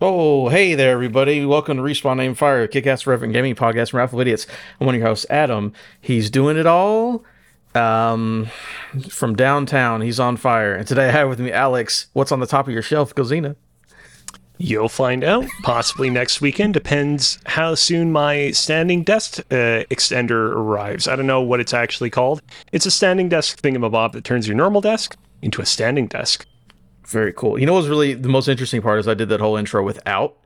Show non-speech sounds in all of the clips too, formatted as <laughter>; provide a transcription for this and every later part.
Oh, hey there, everybody. Welcome to Respawn Aim Fire, Kick-Ass Reverend Gaming Podcast from Raffle Idiots. I'm one of your hosts, Adam. He's doing it all um, from downtown. He's on fire. And today I have with me Alex. What's on the top of your shelf, Gozina? You'll find out. Possibly next weekend. Depends how soon my standing desk uh, extender arrives. I don't know what it's actually called. It's a standing desk thingamabob that turns your normal desk into a standing desk. Very cool. You know what's really the most interesting part is I did that whole intro without.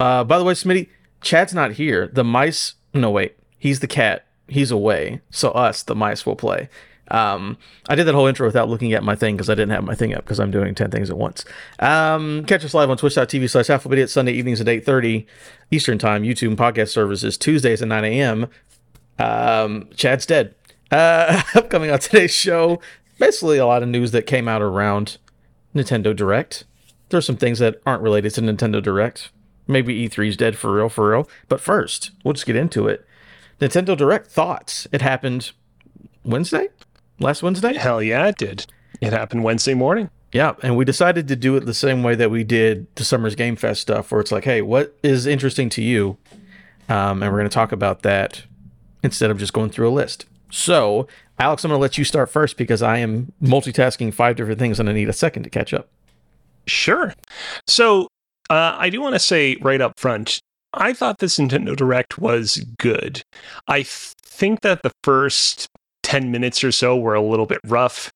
Uh, by the way, Smitty, Chad's not here. The mice. No, wait. He's the cat. He's away. So us, the mice, will play. Um, I did that whole intro without looking at my thing because I didn't have my thing up because I'm doing 10 things at once. Um, catch us live on twitch.tv slash alphabet Sunday evenings at 8.30 Eastern Time. YouTube podcast services Tuesdays at 9 a.m. Um, Chad's dead. Uh, <laughs> upcoming on today's show, basically a lot of news that came out around Nintendo Direct. There's some things that aren't related to Nintendo Direct. Maybe E3's dead for real, for real. But first, we'll just get into it. Nintendo Direct thoughts. It happened Wednesday? Last Wednesday? Hell yeah, it did. It happened Wednesday morning. Yeah, and we decided to do it the same way that we did the Summer's Game Fest stuff, where it's like, hey, what is interesting to you? Um, and we're going to talk about that instead of just going through a list. So, Alex, I'm going to let you start first because I am multitasking five different things and I need a second to catch up. Sure. So, uh, I do want to say right up front, I thought this Nintendo Direct was good. I th- think that the first 10 minutes or so were a little bit rough.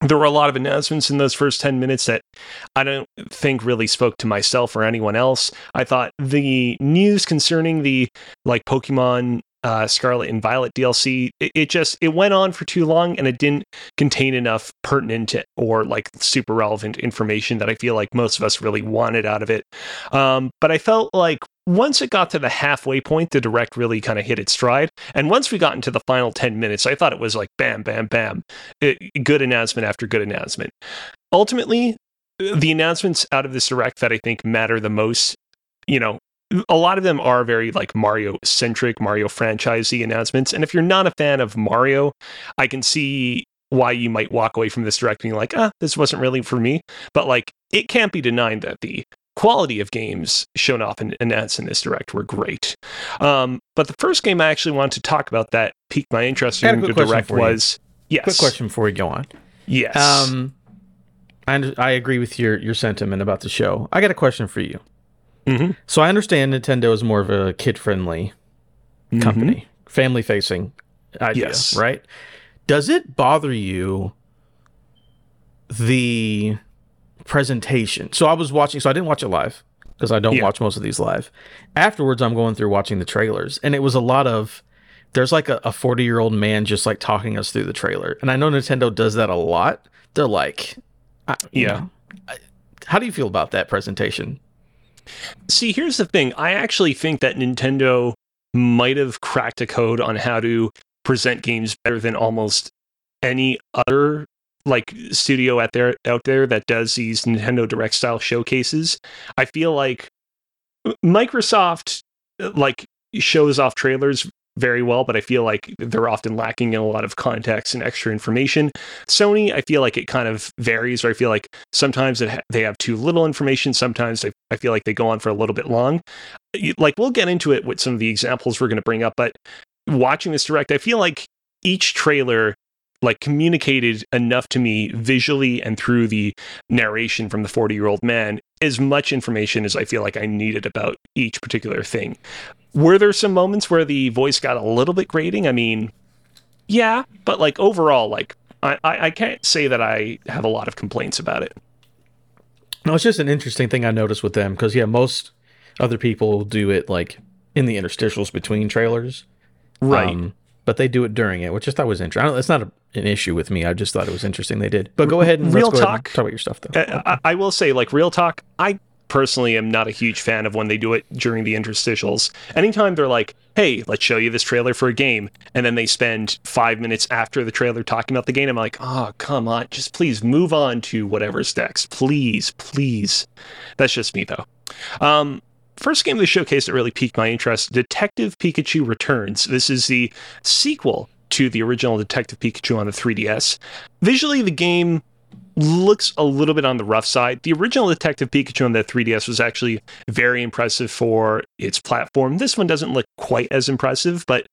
There were a lot of announcements in those first 10 minutes that I don't think really spoke to myself or anyone else. I thought the news concerning the like Pokemon uh, Scarlet and Violet DLC, it, it, just it went on for too long and it didn't contain enough pertinent or like super relevant information that I feel like most of us really wanted out of it. Um, but I felt like once it got to the halfway point, the direct really kind of hit its stride. And once we got into the final 10 minutes, I thought it was like bam, bam, bam. It, good announcement after good announcement. Ultimately, the announcements out of this direct that I think matter the most, you know, a lot of them are very like Mario centric, Mario franchisey announcements. And if you're not a fan of Mario, I can see why you might walk away from this direct being like, ah, this wasn't really for me. But like, it can't be denied that the quality of games shown off and announced in this direct were great. Um, but the first game I actually wanted to talk about that piqued my interest in the direct was yes. Quick question before we go on. Yes. Um, I I agree with your your sentiment about the show. I got a question for you. Mm-hmm. So I understand Nintendo is more of a kid friendly mm-hmm. company, family facing idea, yes. right? Does it bother you the presentation. So I was watching, so I didn't watch it live because I don't yeah. watch most of these live. Afterwards, I'm going through watching the trailers, and it was a lot of there's like a 40 year old man just like talking us through the trailer. And I know Nintendo does that a lot. They're like, yeah. Know, how do you feel about that presentation? See, here's the thing. I actually think that Nintendo might have cracked a code on how to present games better than almost any other like studio out there out there that does these Nintendo Direct style showcases. I feel like Microsoft uh, like shows off trailers very well, but I feel like they're often lacking in a lot of context and extra information. Sony, I feel like it kind of varies, or I feel like sometimes ha- they have too little information. Sometimes I, I feel like they go on for a little bit long. Like we'll get into it with some of the examples we're going to bring up, but watching this direct, I feel like each trailer like communicated enough to me visually and through the narration from the 40 year old man as much information as I feel like I needed about each particular thing. Were there some moments where the voice got a little bit grating? I mean, yeah, but like overall, like I, I can't say that I have a lot of complaints about it. No, it's just an interesting thing I noticed with them because yeah, most other people do it like in the interstitials between trailers, right? Um, but they do it during it, which I thought was interesting. It's not a, an issue with me. I just thought it was interesting they did. But go ahead and real talk. talk about your stuff though. Uh, I, I, will say, like real talk. I personally am not a huge fan of when they do it during the interstitials. Anytime they're like, "Hey, let's show you this trailer for a game," and then they spend five minutes after the trailer talking about the game, I'm like, "Oh, come on, just please move on to whatever's next, please, please." That's just me though. Um, first game of the showcase that really piqued my interest Detective Pikachu Returns. This is the sequel to the original Detective Pikachu on the 3DS. Visually, the game looks a little bit on the rough side. The original Detective Pikachu on the 3DS was actually very impressive for its platform. This one doesn't look quite as impressive, but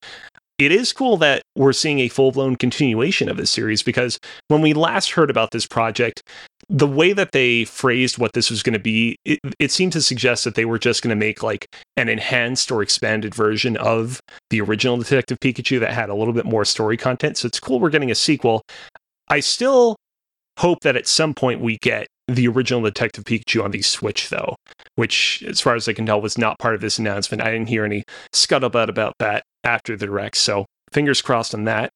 it is cool that we're seeing a full blown continuation of this series because when we last heard about this project, the way that they phrased what this was going to be, it, it, seemed to suggest that they were just going to make like an enhanced or expanded version of the original Detective Pikachu that had a little bit more story content. So it's cool we're getting a sequel. I still hope that at some point we get the original Detective Pikachu on the Switch, though, which, as far as I can tell, was not part of this announcement. I didn't hear any scuttlebutt about that after the direct, so fingers crossed on that.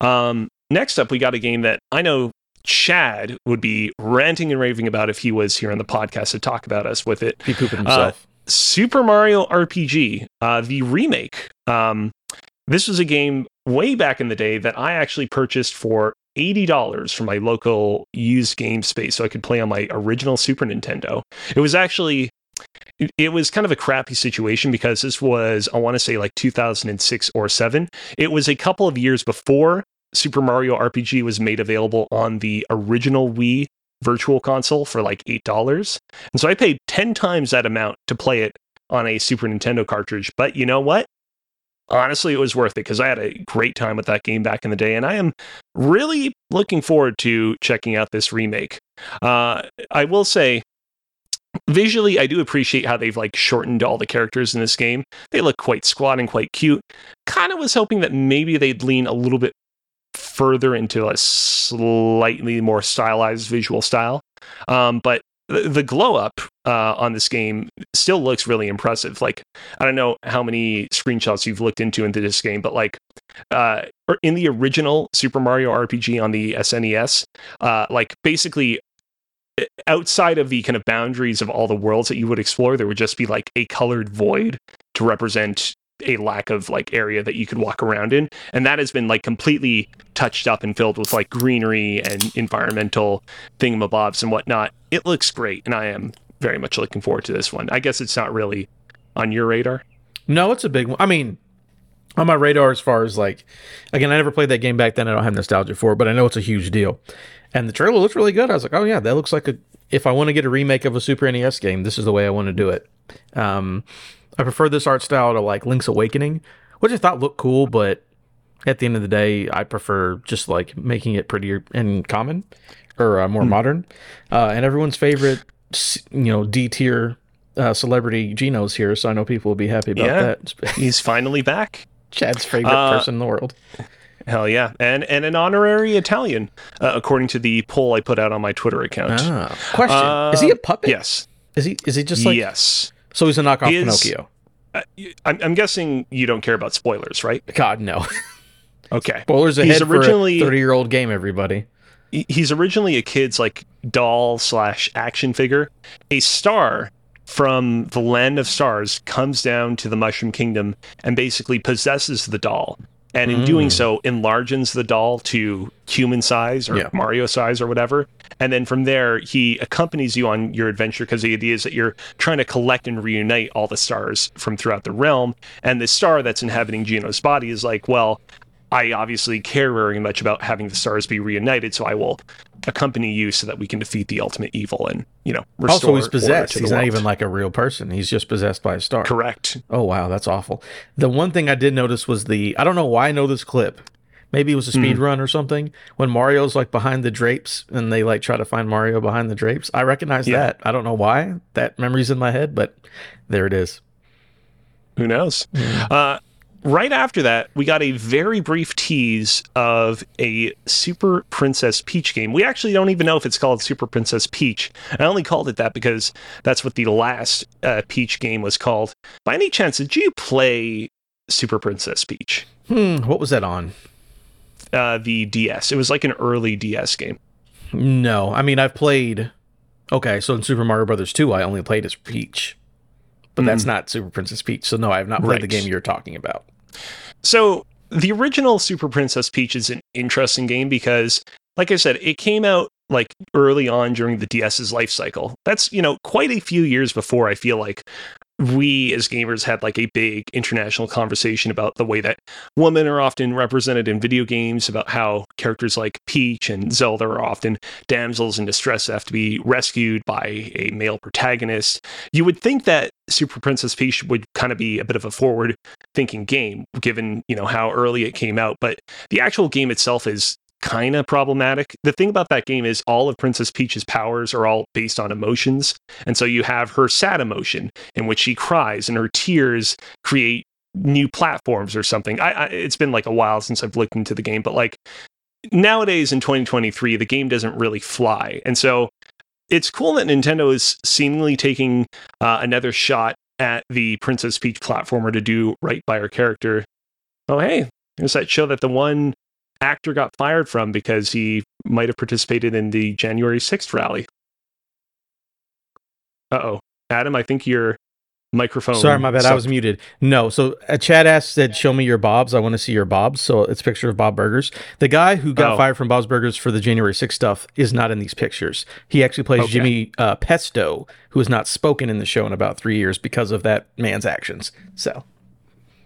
Um, next up, we got a game that I know Chad would be ranting and raving about if he was here on the podcast to talk about us with it. He pooping himself. Uh, Super Mario RPG, uh, the remake. Um, this was a game way back in the day that I actually purchased for $80 from my local used game space so I could play on my original Super Nintendo. It was actually it was kind of a crappy situation because this was I want to say like 2006 or 7. It was a couple of years before Super Mario RPG was made available on the original Wii virtual console for like $8. And so I paid 10 times that amount to play it on a Super Nintendo cartridge. But you know what? Honestly, it was worth it because I had a great time with that game back in the day, and I am really looking forward to checking out this remake. Uh, I will say, visually, I do appreciate how they've like shortened all the characters in this game. They look quite squat and quite cute. Kind of was hoping that maybe they'd lean a little bit further into a slightly more stylized visual style. Um, but the glow up uh, on this game still looks really impressive. Like I don't know how many screenshots you've looked into into this game, but like uh, in the original Super Mario RPG on the SNES, uh, like basically outside of the kind of boundaries of all the worlds that you would explore, there would just be like a colored void to represent a lack of like area that you could walk around in. And that has been like completely touched up and filled with like greenery and environmental thingamabobs and whatnot. It looks great and i am very much looking forward to this one. I guess it's not really on your radar? No it's a big one. I mean on my radar as far as like again i never played that game back then. I don't have nostalgia for it but i know it's a huge deal. And the trailer looks really good. I was like oh yeah that looks like a if i want to get a remake of a super nes game this is the way i want to do it. Um I prefer this art style to like Link's Awakening, which I thought looked cool, but at the end of the day, I prefer just like making it prettier and common or uh, more mm. modern. Uh, and everyone's favorite, you know, D tier uh, celebrity Geno's here, so I know people will be happy about yeah, that. <laughs> He's finally back. Chad's favorite uh, person in the world. Hell yeah, and and an honorary Italian, uh, according to the poll I put out on my Twitter account. Ah, question: Is he a puppet? Yes. Is he? Is he just like? Yes. So he's a knockoff is, Pinocchio. Uh, I'm, I'm, guessing you don't care about spoilers, right? God, no. <laughs> okay. Spoilers ahead he's originally, for a 30 year old game, everybody. He's originally a kid's like doll slash action figure. A star from the land of stars comes down to the Mushroom Kingdom and basically possesses the doll and in mm. doing so enlarges the doll to human size or yeah. Mario size or whatever. And then from there, he accompanies you on your adventure because the idea is that you're trying to collect and reunite all the stars from throughout the realm. And the star that's inhabiting Geno's body is like, well, I obviously care very much about having the stars be reunited, so I will accompany you so that we can defeat the ultimate evil and you know restore. Also, he's possessed. He's not even like a real person. He's just possessed by a star. Correct. Oh wow, that's awful. The one thing I did notice was the I don't know why I know this clip. Maybe it was a speed mm. run or something. When Mario's like behind the drapes and they like try to find Mario behind the drapes. I recognize yeah. that. I don't know why that memory's in my head, but there it is. Who knows? Mm. Uh, right after that, we got a very brief tease of a Super Princess Peach game. We actually don't even know if it's called Super Princess Peach. I only called it that because that's what the last uh, Peach game was called. By any chance, did you play Super Princess Peach? Hmm, what was that on? Uh, the DS. It was like an early DS game. No, I mean I've played. Okay, so in Super Mario Brothers 2, I only played as Peach but mm. that's not Super Princess Peach. So no, I have not played right. the game you're talking about. So the original Super Princess Peach is an interesting game because, like I said, it came out like early on during the DS's life cycle. That's, you know, quite a few years before I feel like we as gamers had like a big international conversation about the way that women are often represented in video games, about how characters like Peach and Zelda are often damsels in distress that have to be rescued by a male protagonist. You would think that Super Princess Peach would kind of be a bit of a forward thinking game given, you know, how early it came out, but the actual game itself is kind of problematic. The thing about that game is all of Princess Peach's powers are all based on emotions. And so you have her sad emotion in which she cries and her tears create new platforms or something. I, I it's been like a while since I've looked into the game, but like nowadays in 2023 the game doesn't really fly. And so it's cool that Nintendo is seemingly taking uh, another shot at the Princess Peach platformer to do right by her character. Oh, hey, there's that show that the one actor got fired from because he might have participated in the January 6th rally. Uh oh. Adam, I think your microphone. Sorry, my bad. I was muted. No. So a chat asked said, "Show me your Bob's. I want to see your Bob's." So it's a picture of Bob Burgers. The guy who got Oh. fired from Bob's Burgers for the January 6th stuff is not in these pictures. He actually plays Okay. Jimmy uh, Pesto, who has not spoken in the show in about three years because of that man's actions. So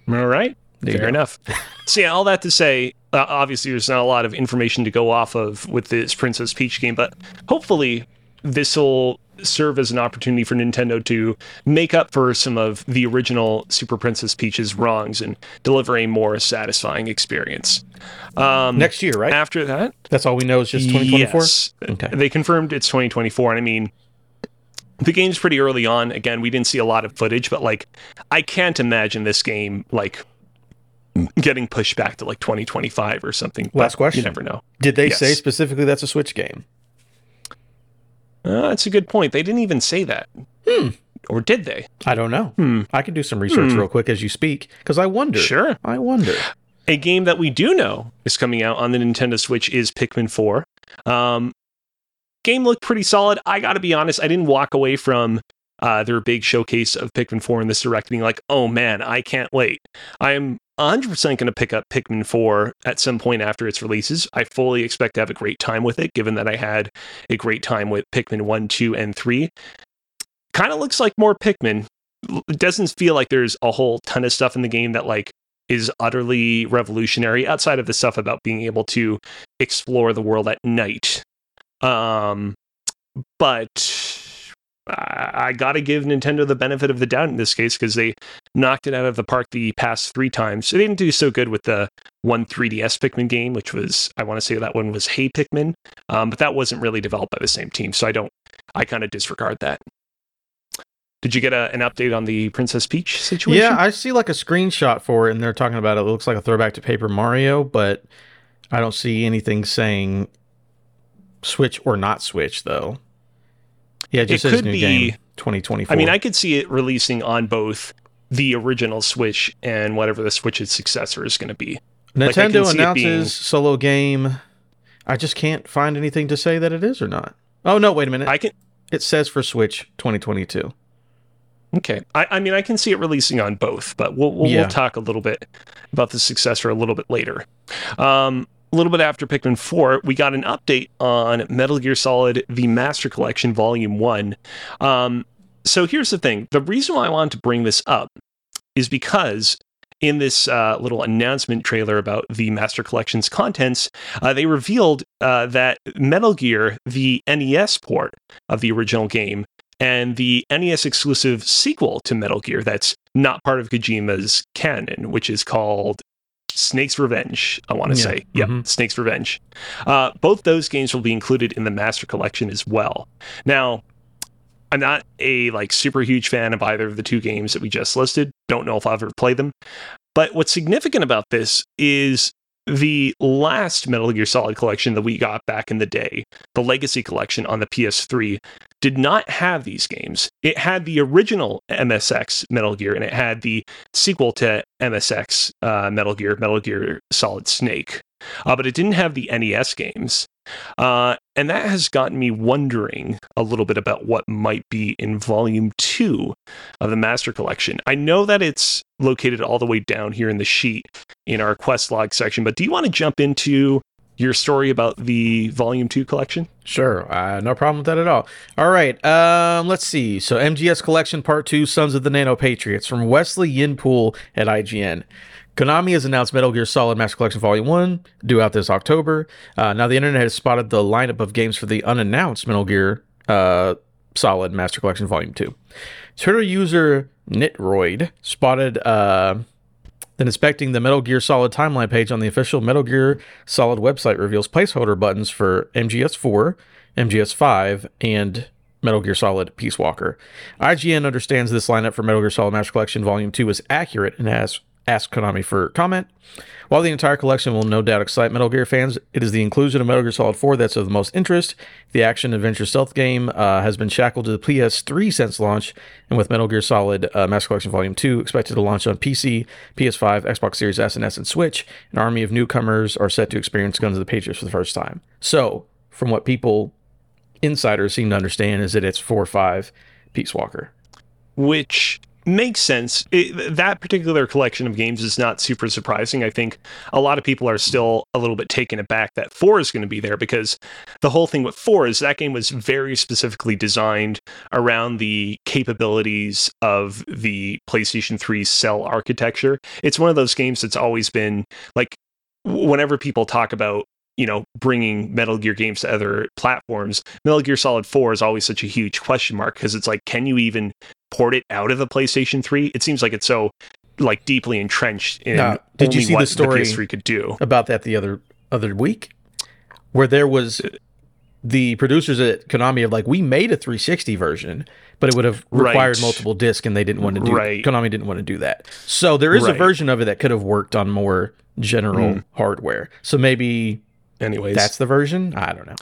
All right. There Fair enough. See, yeah, all that to say, uh, obviously there's not a lot of information to go off of with this Princess Peach game, but hopefully this will serve as an opportunity for Nintendo to make up for some of the original Super Princess Peach's wrongs and deliver a more satisfying experience. Um, next year, right? after that, That's all we know is just 2024. Yes. Okay. They confirmed it's 2024. And I mean, the game's pretty early on. Again, we didn't see a lot of footage, but like, I can't imagine this game like getting pushed back to like 2025 or something. Last question. You never know. Did they Yes. say specifically that's a Switch game? Uh, that's a good point. They didn't even say that. Hmm. Or did they? I don't know. Hmm. I can do some research Hmm. real quick as you speak because I wonder. Sure. I wonder. A game that we do know is coming out on the Nintendo Switch is Pikmin 4. Um, game looked pretty solid. I got to be honest, I didn't walk away from uh, their big showcase of Pikmin 4 in this direct being like, oh man, I can't wait. I'm 100% going to pick up Pikmin 4 at some point after its releases. I fully expect to have a great time with it, given that I had a great time with Pikmin 1, 2, and 3. Kind of looks like more Pikmin. It doesn't feel like there's a whole ton of stuff in the game that, like, is utterly revolutionary outside of the stuff about being able to explore the world at night. Um, but I, got to give Nintendo the benefit of the doubt in this case because they knocked it out of the park the past three times. They didn't do so good with the one 3DS Pikmin game, which was I want to say that one was Hey Pikmin, um, but that wasn't really developed by the same team, so I don't. I kind of disregard that. Did you get a, an update on the Princess Peach situation? Yeah, I see like a screenshot for it, and they're talking about it. It looks like a throwback to Paper Mario, but I don't see anything saying Switch or not Switch though. Yeah, it just It could new be- game 2024. I mean, I could see it releasing on both the original Switch and whatever the Switch's successor is going to be. like, Nintendo it announces being- solo game. I just can't find anything to say that it is or not. Oh no, wait a minute. I can it says for Switch 2022. okay. I, I mean, I can see it releasing on both, but we'll we'll, Yeah. we'll talk a little bit about the successor a little bit later. Um, a little bit after Pikmin 4, we got an update on Metal Gear Solid: The Master Collection Volume One. Um, so here's the thing: the reason why I wanted to bring this up is because in this uh, little announcement trailer about the Master Collection's contents, uh, they revealed uh, that Metal Gear, the NES port of the original game, and the NES exclusive sequel to Metal Gear that's not part of Kojima's canon, which is called Snake's Revenge, I want to Yeah. say. Yep, Mhm. Snake's Revenge. Uh, both those games will be included in the Master Collection as well. Now, I'm not a like super huge fan of either of the two games that we just listed. Don't know if I'll ever play them. But what's significant about this is the last Metal Gear Solid collection that we got back in the day, the Legacy collection on the PS3, did not have these games. It had the original MSX Metal Gear and it had the sequel to MSX uh, Metal Gear, Metal Gear Solid Snake. Uh, but it didn't have the NES games. Uh, and that has gotten me wondering a little bit about what might be in volume two of the Master Collection. I know that it's located all the way down here in the sheet in our quest log section, but do you want to jump into your story about the Volume 2 collection? Sure, uh, no problem with that at all. All right, um, let's see. So, MGS Collection Part 2 Sons of the Nano Patriots from Wesley Yin-Poole at IGN. Konami has announced Metal Gear Solid Master Collection Volume 1, due out this October. Uh, now, the internet has spotted the lineup of games for the unannounced Metal Gear uh, Solid Master Collection Volume 2. Twitter user Nitroid spotted. Uh, then inspecting the Metal Gear Solid timeline page on the official Metal Gear Solid website reveals placeholder buttons for MGS 4, MGS 5, and Metal Gear Solid Peace Walker. IGN understands this lineup for Metal Gear Solid Master Collection Volume 2 is accurate and has asked Konami for comment. While the entire collection will no doubt excite Metal Gear fans, it is the inclusion of Metal Gear Solid 4 that's of the most interest. The action adventure stealth game uh, has been shackled to the PS3 since launch, and with Metal Gear Solid uh, Collection Volume 2 expected to launch on PC, PS5, Xbox Series S and S, and Switch, an army of newcomers are set to experience Guns of the Patriots for the first time. So, from what people, insiders seem to understand, is that it's 4 5 Peace Walker. Which makes sense. It, that particular collection of games is not super surprising. I think a lot of people are still a little bit taken aback that 4 is going to be there because the whole thing with 4 is that game was very specifically designed around the capabilities of the PlayStation 3 cell architecture. It's one of those games that's always been like whenever people talk about you know, bringing Metal Gear games to other platforms, Metal Gear Solid 4 is always such a huge question mark because it's like, can you even port it out of the PlayStation 3? It seems like it's so like deeply entrenched in Now, did you see the story- PS3 could do. about that the other other week, where there was the producers at Konami of like we made a 360 version, but it would have required Right. multiple discs, and they didn't want to do. Right. Konami didn't want to do that. So there is a version of it that could have worked on more general Hmm. hardware. So maybe Anyways, that's the version. I don't know.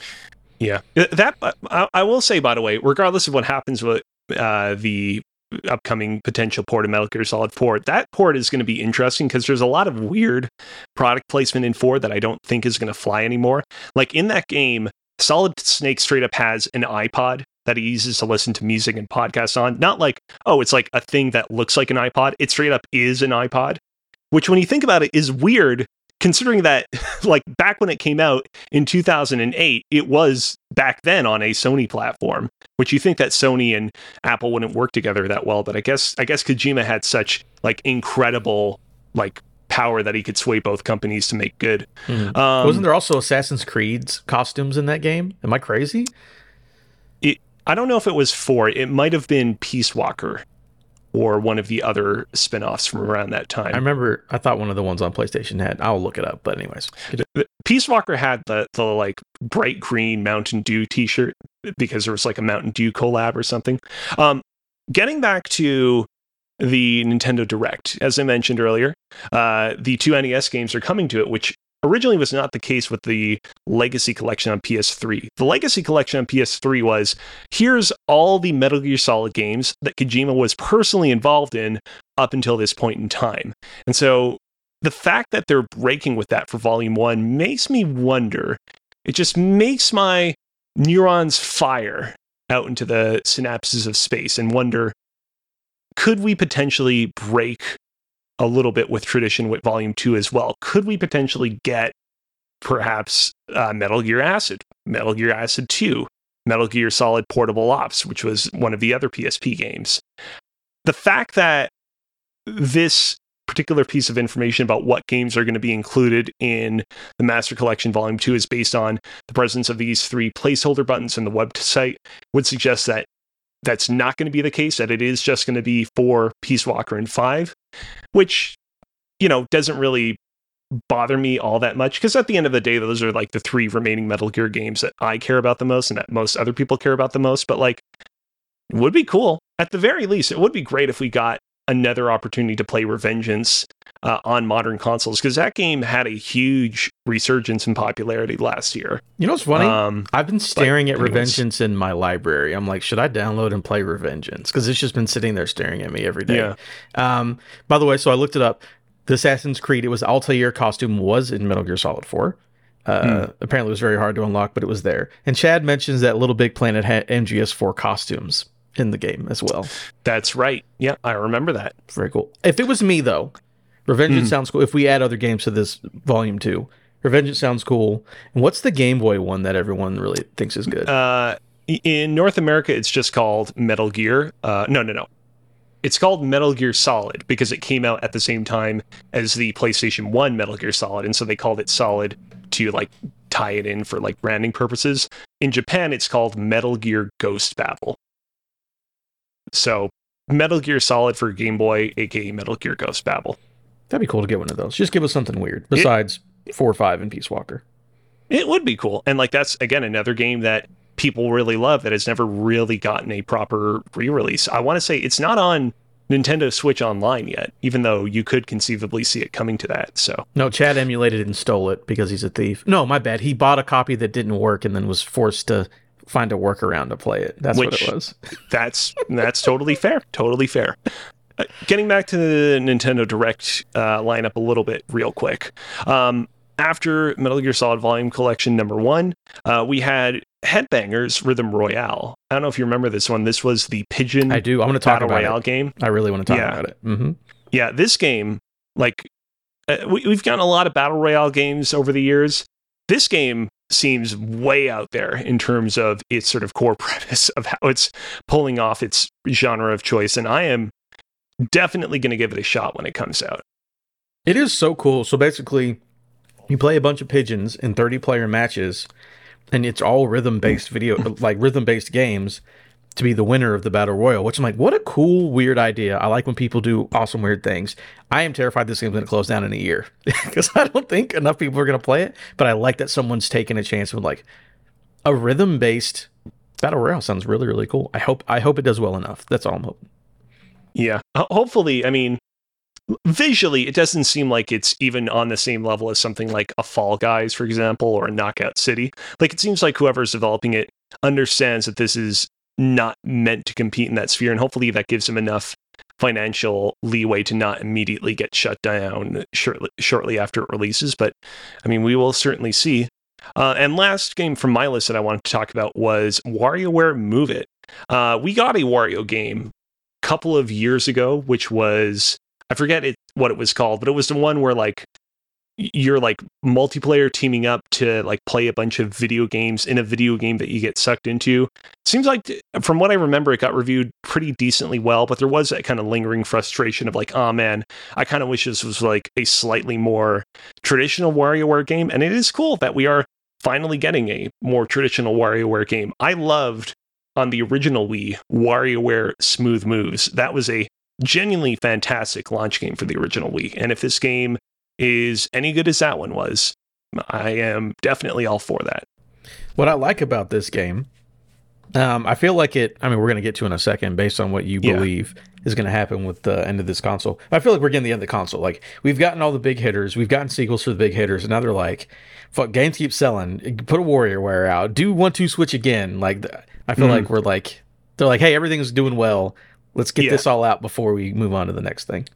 Yeah, Uh, that I, I will say by the way, regardless of what happens with uh, the upcoming potential port of Metal Gear Solid 4, that port is going to be interesting because there's a lot of weird product placement in 4 that I don't think is going to fly anymore. Like in that game, Solid Snake straight up has an iPod that he uses to listen to music and podcasts on. Not like, oh, it's like a thing that looks like an iPod. It straight up is an iPod, which when you think about it is weird considering that <laughs> like back when it came out in 2008 it was back then on a sony platform which you think that sony and apple wouldn't work together that well but i guess i guess kojima had such like incredible like power that he could sway both companies to make good Mhm. um, Wasn't there also Assassin's Creed's costumes in that game? Am I crazy? it, i don't know if it was four it might have been peace walker or one of the other spin-offs from around that time I remember. I thought one of the ones on PlayStation had. I'll look it up. But anyways, Peace Walker had the the like bright green Mountain Dew T-shirt because there was like a Mountain Dew collab or something. Um, getting back to the Nintendo Direct, as I mentioned earlier, uh, the two NES games are coming to it, which originally was not the case with the Legacy Collection on PS3. The Legacy Collection on PS3 was here's all the Metal Gear Solid games that Kojima was personally involved in up until this point in time, and so the fact that they're breaking with that for volume one makes me wonder. It just makes my neurons fire out into the synapses of space and wonder could we potentially break a little bit with tradition with volume two as well? Could we potentially get perhaps uh, Metal Gear Acid, Metal Gear Acid 2, Metal Gear Solid Portable Ops, which was one of the other PSP games? The fact that this particular piece of information about what games are going to be included in the Master Collection Volume 2 is based on the presence of these three placeholder buttons in the website would suggest that that's not going to be the case, that it is just going to be four Peace Walker and 5, which, you know, doesn't really bother me all that much because at the end of the day, those are like the three remaining Metal Gear games that I care about the most and that most other people care about the most. But like, would be cool. At the very least, it would be great if we got another opportunity to play Revengeance uh, on modern consoles because that game had a huge resurgence in popularity last year. you know what's funny? Um, I've been staring at anyways. Revengeance in my library. I'm like, should I download and play Revengeance? Because it's just been sitting there staring at me every day. Yeah. Um, by the way, so I looked it up. The Assassin's Creed, it was Altair costume was in Metal Gear Solid 4. Uh, Apparently, it was very hard to unlock, but it was there. And Chad mentions that Little Big Planet had MGS4 costumes in the game as well. that's right. Yeah, I remember that. Very cool. If it was me though, Revengeance Hmm. sounds cool. If we add other games to this volume two, Revengeance sounds cool. And what's the Game Boy one that everyone really thinks is good? Uh, in North America, it's just called Metal Gear. Uh, no, no, no. It's called Metal Gear Solid because it came out at the same time as the PlayStation 1 Metal Gear Solid. And so they called it Solid to like tie it in for like branding purposes. In Japan, it's called Metal Gear Ghost Babel. So Metal Gear Solid for Game Boy, aka Metal Gear Ghost Babel. That'd be cool to get one of those. Just give us something weird besides it, four or five and Peace Walker. It would be cool. And like that's again another game that people really love that has never really gotten a proper re-release. I want to say it's not on Nintendo Switch Online yet, even though you could conceivably see it coming to that. So no, Chad emulated it and stole it because he's a thief. No, my bad. He bought a copy that didn't work and then was forced to find a workaround to play it. That's Which, what it was. that's that's totally fair. Totally fair. Uh, getting back to the Nintendo Direct uh, lineup a little bit, real quick. Um, after Metal Gear Solid Volume Collection number one, uh, we had Headbangers Rhythm Royale. I don't know if you remember this one. This was the Pigeon. I do. I'm going to talk Battle about Royale it. game. I really want to talk yeah. about it. Mm-hmm. Yeah, this game, like, uh, we, we've gotten a lot of Battle Royale games over the years. This game seems way out there in terms of its sort of core <laughs> premise of how it's pulling off its genre of choice. And I am definitely going to give it a shot when it comes out. It is so cool. So basically, you play a bunch of pigeons in 30 player matches, and it's all rhythm based video, <laughs> like rhythm based games to be the winner of the battle royal, which I'm like, what a cool, weird idea. I like when people do awesome, weird things. I am terrified this game's going to close down in a year <laughs> because I don't think enough people are going to play it. But I like that someone's taking a chance with like a rhythm based battle royale. Sounds really, really cool. I hope I hope it does well enough. That's all I'm hoping. Yeah, hopefully. I mean, visually, it doesn't seem like it's even on the same level as something like a Fall Guys, for example, or a Knockout City. Like it seems like whoever's developing it understands that this is not meant to compete in that sphere, and hopefully that gives them enough financial leeway to not immediately get shut down shortly, shortly after it releases. But I mean, we will certainly see. Uh, and last game from my list that I wanted to talk about was WarioWare Move It. Uh, we got a Wario game couple of years ago, which was I forget it what it was called, but it was the one where like you're like multiplayer teaming up to like play a bunch of video games in a video game that you get sucked into. Seems like from what I remember, it got reviewed pretty decently well, but there was that kind of lingering frustration of like, oh man, I kind of wish this was like a slightly more traditional WarioWare game. And it is cool that we are finally getting a more traditional WarioWare game. I loved on the original Wii WarioWare Smooth Moves. That was a genuinely fantastic launch game for the original Wii. And if this game is any good as that one was, I am definitely all for that. What I like about this game, um, I feel like it. I mean, we're going to get to in a second, based on what you yeah. believe is going to happen with the end of this console. I feel like we're getting the end of the console. Like we've gotten all the big hitters, we've gotten sequels for the big hitters, and now they're like, "Fuck, games keep selling. Put a WarioWare out. Do one two switch again." Like I feel mm-hmm. like we're like, they're like, "Hey, everything's doing well. Let's get yeah. this all out before we move on to the next thing."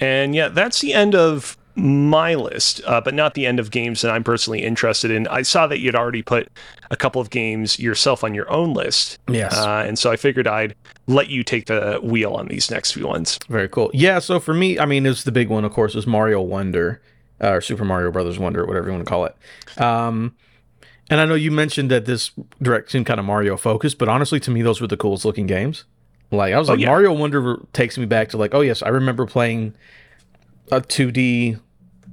And yeah, that's the end of my list, uh, but not the end of games that I'm personally interested in. I saw that you'd already put a couple of games yourself on your own list. Yes. Uh, and so I figured I'd let you take the wheel on these next few ones. Very cool. Yeah. So for me, I mean, it's the big one, of course, is Mario Wonder, uh, or Super Mario Brothers Wonder, whatever you want to call it. Um, and I know you mentioned that this direct seemed kind of Mario focused, but honestly, to me, those were the coolest looking games. Like I was oh, like yeah. Mario Wonder takes me back to like oh yes I remember playing a 2D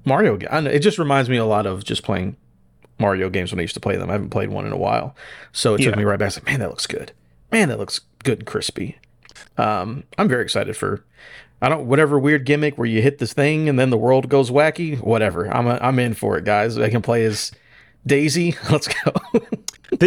Mario game. It just reminds me a lot of just playing Mario games when I used to play them. I haven't played one in a while, so it yeah. took me right back. I like, man, that looks good. Man, that looks good and crispy. Um, I'm very excited for. I don't whatever weird gimmick where you hit this thing and then the world goes wacky. Whatever, I'm a, I'm in for it, guys. I can play as Daisy. <laughs> Let's go.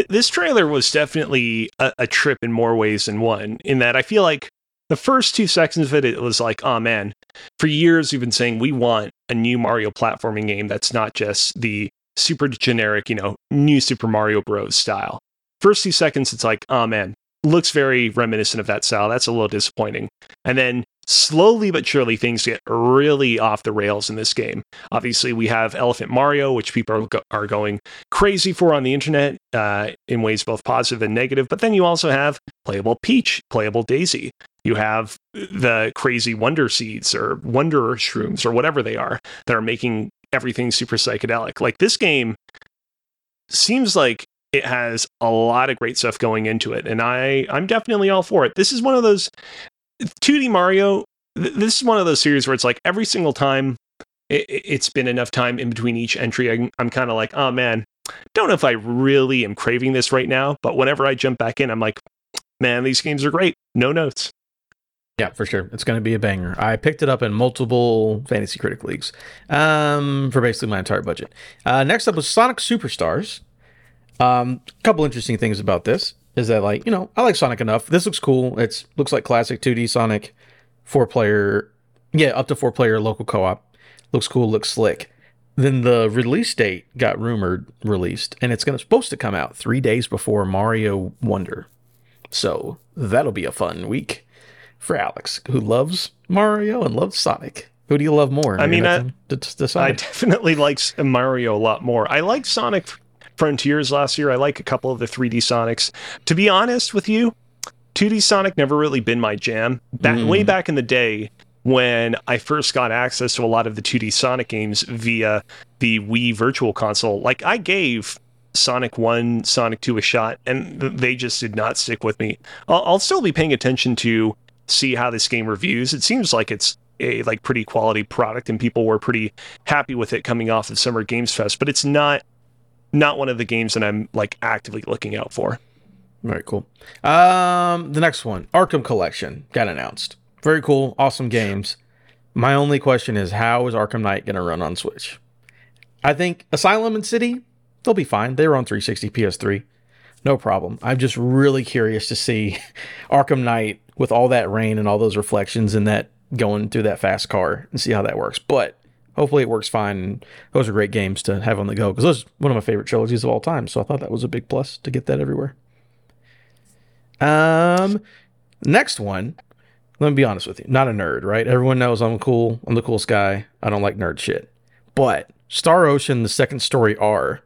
this trailer was definitely a, a, trip in more ways than one. In that I feel like the first two seconds of it, it was like, oh man, for years we've been saying we want a new Mario platforming game that's not just the super generic, you know, new Super Mario Bros. style. First two seconds, it's like, oh man, looks very reminiscent of that style. That's a little disappointing. And then slowly but surely things get really off the rails in this game. Obviously, we have Elephant Mario, which people are, go- are going crazy for on the internet uh, in ways both positive and negative. But then you also have playable Peach, playable Daisy. You have the crazy Wonder Seeds or Wonder Shrooms or whatever they are that are making everything super psychedelic. Like this game seems like it has a lot of great stuff going into it and i i'm definitely all for it this is one of those 2d mario th- this is one of those series where it's like every single time it, has been enough time in between each entry i'm, I'm kind of like oh man don't know if i really am craving this right now but whenever i jump back in i'm like man these games are great no notes yeah, for sure. It's going to be a banger. I picked it up in multiple fantasy critic leagues um, for basically my entire budget. Uh, next up was Sonic Superstars. A um, couple interesting things about this is that, like, you know, I like Sonic enough. This looks cool. It looks like classic 2D Sonic, four player, yeah, up to four player local co op. Looks cool, looks slick. Then the release date got rumored released, and it's gonna supposed to come out three days before Mario Wonder. So that'll be a fun week for Alex, who loves Mario and loves Sonic. Who do you love more? I mean, I, I definitely like Mario a lot more. I like Sonic Frontiers last year. I like a couple of the 3D Sonics. To be honest with you, 2D Sonic never really been my jam. Back mm. way back in the day when I first got access to a lot of the 2D Sonic games via the Wii Virtual Console, like I gave Sonic 1, Sonic 2 a shot, and they just did not stick with me. I'll, I'll still be paying attention to see how this game reviews. It seems like it's a like pretty quality product and people were pretty happy with it coming off of Summer Games Fest, but it's not not one of the games that I'm like actively looking out for. Very cool. Um, the next one, Arkham Collection, got announced. Very cool, awesome games. My only question is, how is Arkham Knight going to run on Switch? I think Asylum and City, they'll be fine. They were on 360 PS3, no problem. I'm just really curious to see <laughs> Arkham Knight with all that rain and all those reflections and that going through that fast car and see how that works. But hopefully it works fine. those are great games to have on the go because those are one of my favorite trilogies of all time. So I thought that was a big plus to get that everywhere. Um, next one. Let me be honest with you. Not a nerd, right? Everyone knows I'm cool. I'm the coolest guy. I don't like nerd shit. But Star Ocean, the second story R.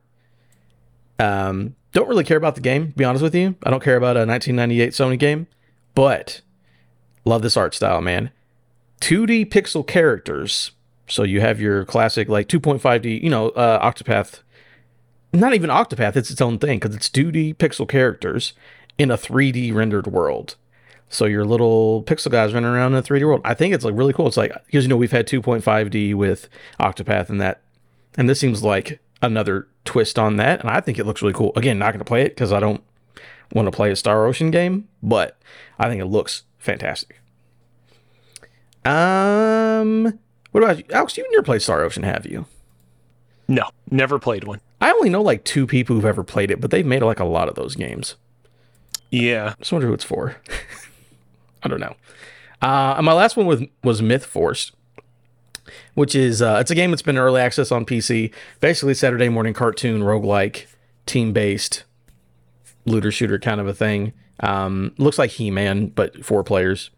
Um, don't really care about the game. be honest with you, I don't care about a 1998 Sony game, but love this art style, man. 2D pixel characters so you have your classic like 2.5D, you know, uh, Octopath. Not even Octopath, it's its own thing because it's 2D pixel characters in a 3D rendered world. So your little pixel guys running around in a 3D world. I think it's like really cool. It's like because you know we've had 2.5D with Octopath and that, and this seems like another twist on that. And I think it looks really cool. Again, not going to play it because I don't want to play a Star Ocean game, but I think it looks fantastic. Um, what about you? Alex? You never played Star Ocean, have you? No, never played one. I only know like two people who've ever played it, but they've made like a lot of those games. Yeah. I just wonder who it's for. <laughs> I don't know. Uh, and my last one was was Myth Force, which is uh, it's a game that's been early access on PC. Basically, Saturday morning cartoon roguelike, team based, looter shooter kind of a thing. Um, looks like He Man, but four players.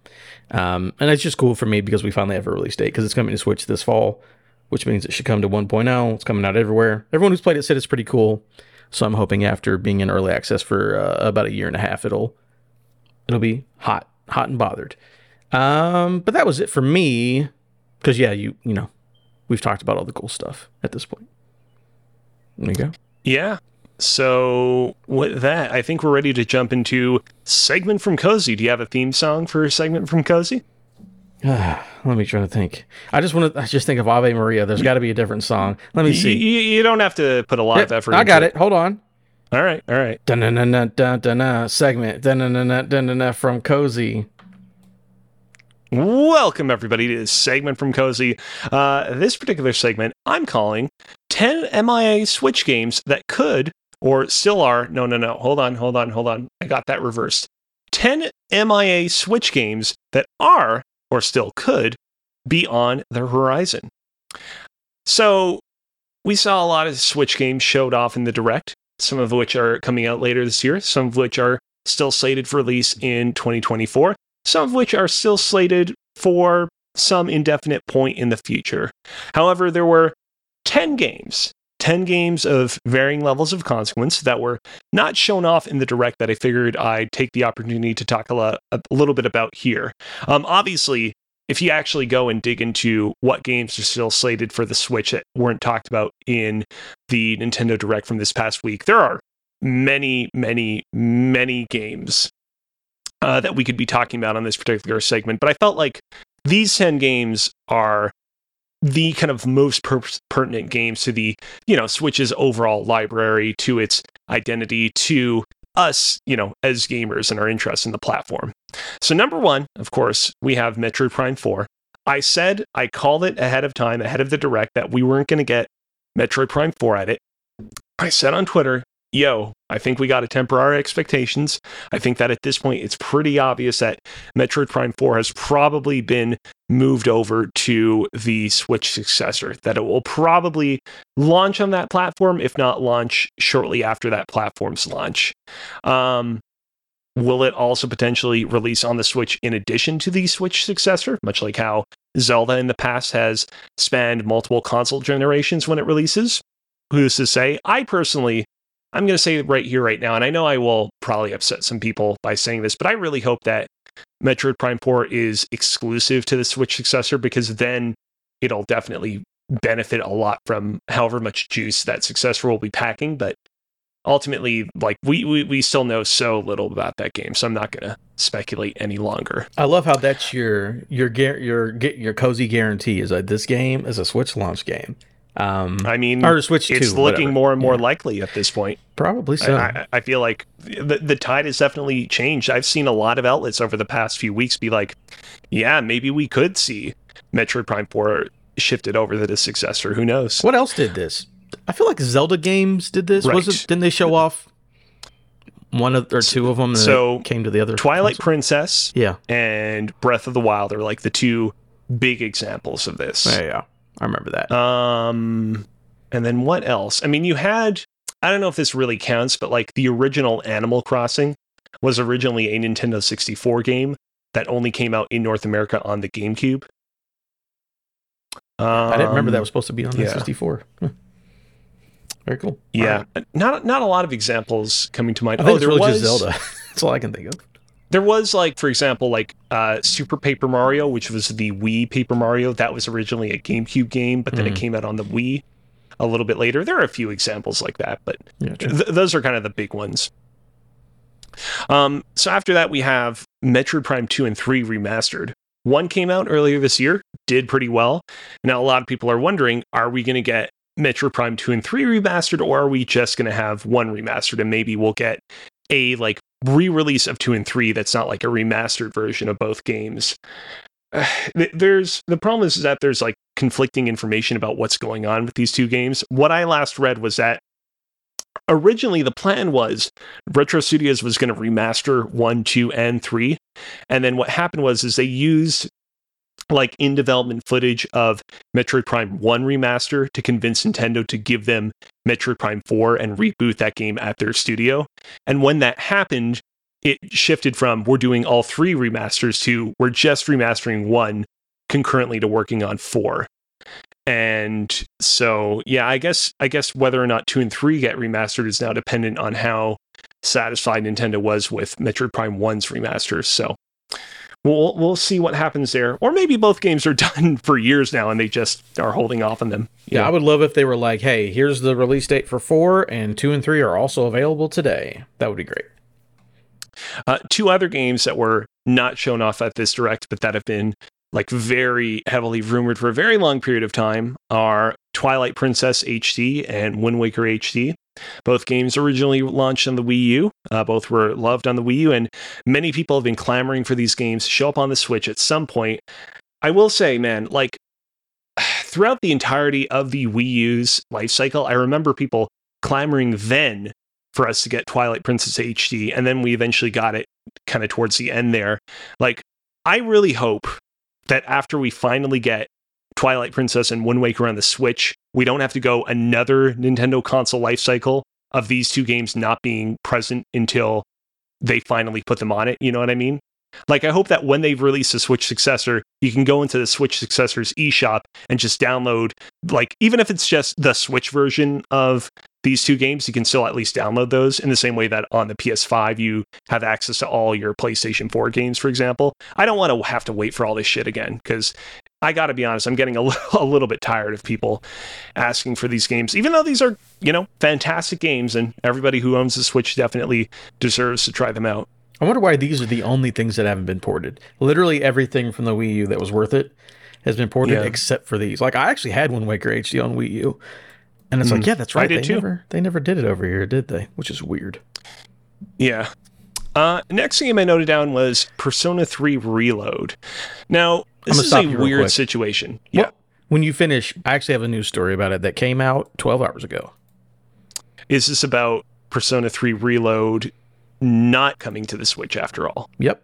Um, and it's just cool for me because we finally have a release date because it's coming to Switch this fall, which means it should come to 1.0. It's coming out everywhere. Everyone who's played it said it's pretty cool. So I'm hoping after being in early access for uh, about a year and a half, it'll it'll be hot, hot and bothered. Um, but that was it for me because yeah, you you know, we've talked about all the cool stuff at this point. There you go. Yeah, so with that, I think we're ready to jump into segment from Cozy. Do you have a theme song for segment from Cozy? <sighs> Let me try to think. I just want to. I just think of Ave Maria. There's got to be a different song. Let me see. You, you don't have to put a lot of effort. I got it. it. Hold on. All right. All right. Dun dun dun dun dun dun segment. Dun dun dun dun dun dun from Cozy. Welcome everybody to this segment from Cozy. Uh, this particular segment I'm calling 10 MIA Switch games that could or still are. No, no, no. Hold on, hold on, hold on. I got that reversed. 10 MIA Switch games that are, or still could, be on the horizon. So, we saw a lot of Switch games showed off in the Direct, some of which are coming out later this year, some of which are still slated for release in 2024, some of which are still slated for some indefinite point in the future. However, there were 10 games 10 games of varying levels of consequence that were not shown off in the direct that I figured I'd take the opportunity to talk a, lot, a little bit about here. Um, obviously, if you actually go and dig into what games are still slated for the Switch that weren't talked about in the Nintendo Direct from this past week, there are many, many, many games uh, that we could be talking about on this particular segment. But I felt like these 10 games are the kind of most per- pertinent games to the you know switch's overall library to its identity to us you know as gamers and our interest in the platform. So number one of course we have metroid prime 4 i said i called it ahead of time ahead of the direct that we weren't going to get metroid prime 4 at it. I said on twitter yo, I think we got to temper our expectations. I think that at this point, it's pretty obvious that Metroid Prime 4 has probably been moved over to the Switch successor, that it will probably launch on that platform, if not launch shortly after that platform's launch. Um, will it also potentially release on the Switch in addition to the Switch successor, much like how Zelda in the past has spanned multiple console generations when it releases? Who's to say? I personally I'm going to say right here, right now, and I know I will probably upset some people by saying this, but I really hope that Metroid Prime 4 is exclusive to the Switch successor because then it'll definitely benefit a lot from however much juice that successor will be packing. But ultimately, like we, we, we still know so little about that game, so I'm not going to speculate any longer. I love how that's your your your your cozy guarantee is that this game is a Switch launch game. Um, I mean, or Switch it's two, looking whatever. more and more yeah. likely at this point. Probably so. I, I, feel like the, the tide has definitely changed. I've seen a lot of outlets over the past few weeks be like, yeah, maybe we could see Metroid Prime 4 shifted over to the successor. Who knows? What else did this? I feel like Zelda games did this. Right. Was it? Didn't they show off one of, or two of them? so came to the other. Twilight console? Princess, yeah, and Breath of the Wild are like the two big examples of this. Yeah, yeah. I remember that. Um, and then what else? I mean, you had I don't know if this really counts, but like the original Animal Crossing was originally a Nintendo 64 game that only came out in North America on the GameCube. Um, I didn't remember that um, was supposed to be on the yeah. 64. Very cool. Yeah, right. not not a lot of examples coming to mind. I think oh, there really was Zelda. <laughs> That's all I can think of. There was like, for example, like uh, Super Paper Mario, which was the Wii Paper Mario. That was originally a GameCube game, but then mm. it came out on the Wii a little bit later. There are a few examples like that, but yeah, th- those are kind of the big ones. Um, so after that, we have Metroid Prime 2 and 3 remastered. One came out earlier this year, did pretty well. Now, a lot of people are wondering are we going to get Metroid Prime 2 and 3 remastered, or are we just going to have one remastered and maybe we'll get a like re-release of 2 and 3 that's not like a remastered version of both games. <sighs> there's the problem is that there's like conflicting information about what's going on with these two games. What I last read was that originally the plan was Retro Studios was going to remaster 1, 2 and 3. And then what happened was is they used like in development footage of Metroid Prime 1 remaster to convince Nintendo to give them Metroid Prime 4 and reboot that game at their studio. And when that happened, it shifted from we're doing all three remasters to we're just remastering one concurrently to working on 4. And so, yeah, I guess I guess whether or not 2 and 3 get remastered is now dependent on how satisfied Nintendo was with Metroid Prime 1's remasters. So, we'll we'll see what happens there. Or maybe both games are <laughs> done for years now and they just are holding off on them. Yeah, I would love if they were like, "Hey, here's the release date for 4 and 2 and 3 are also available today." That would be great. Uh, two other games that were not shown off at this direct, but that have been like very heavily rumored for a very long period of time are Twilight Princess HD and Wind Waker HD. Both games originally launched on the Wii U. Uh, both were loved on the Wii U, and many people have been clamoring for these games to show up on the Switch at some point. I will say, man, like <sighs> throughout the entirety of the Wii U's life cycle, I remember people clamoring then for us to get Twilight Princess HD, and then we eventually got it kind of towards the end there. Like, I really hope that after we finally get Twilight Princess and Wind Waker on the Switch, we don't have to go another Nintendo console life cycle of these two games not being present until they finally put them on it. You know what I mean? Like, I hope that when they've released a Switch successor, you can go into the Switch successor's eShop and just download, like, even if it's just the Switch version of these two games, you can still at least download those in the same way that on the PS5 you have access to all your PlayStation 4 games, for example. I don't want to have to wait for all this shit again because I got to be honest, I'm getting a, <laughs> a little bit tired of people asking for these games, even though these are, you know, fantastic games and everybody who owns the Switch definitely deserves to try them out. I wonder why these are the only things that haven't been ported. Literally everything from the Wii U that was worth it has been ported Yeah. except for these. Like I actually had Wind Waker HD on Wii U. And it's like, Mhm. yeah, that's right. they too. never they never did it over here, did they? Which is weird. Yeah. Uh, next game I noted down was Persona 3 Reload. Now, this is a weird situation. Well, Yeah. When you finish, I actually have a news story about it that came out 12 hours ago. Is this about Persona 3 Reload not coming to the Switch after all? Yep.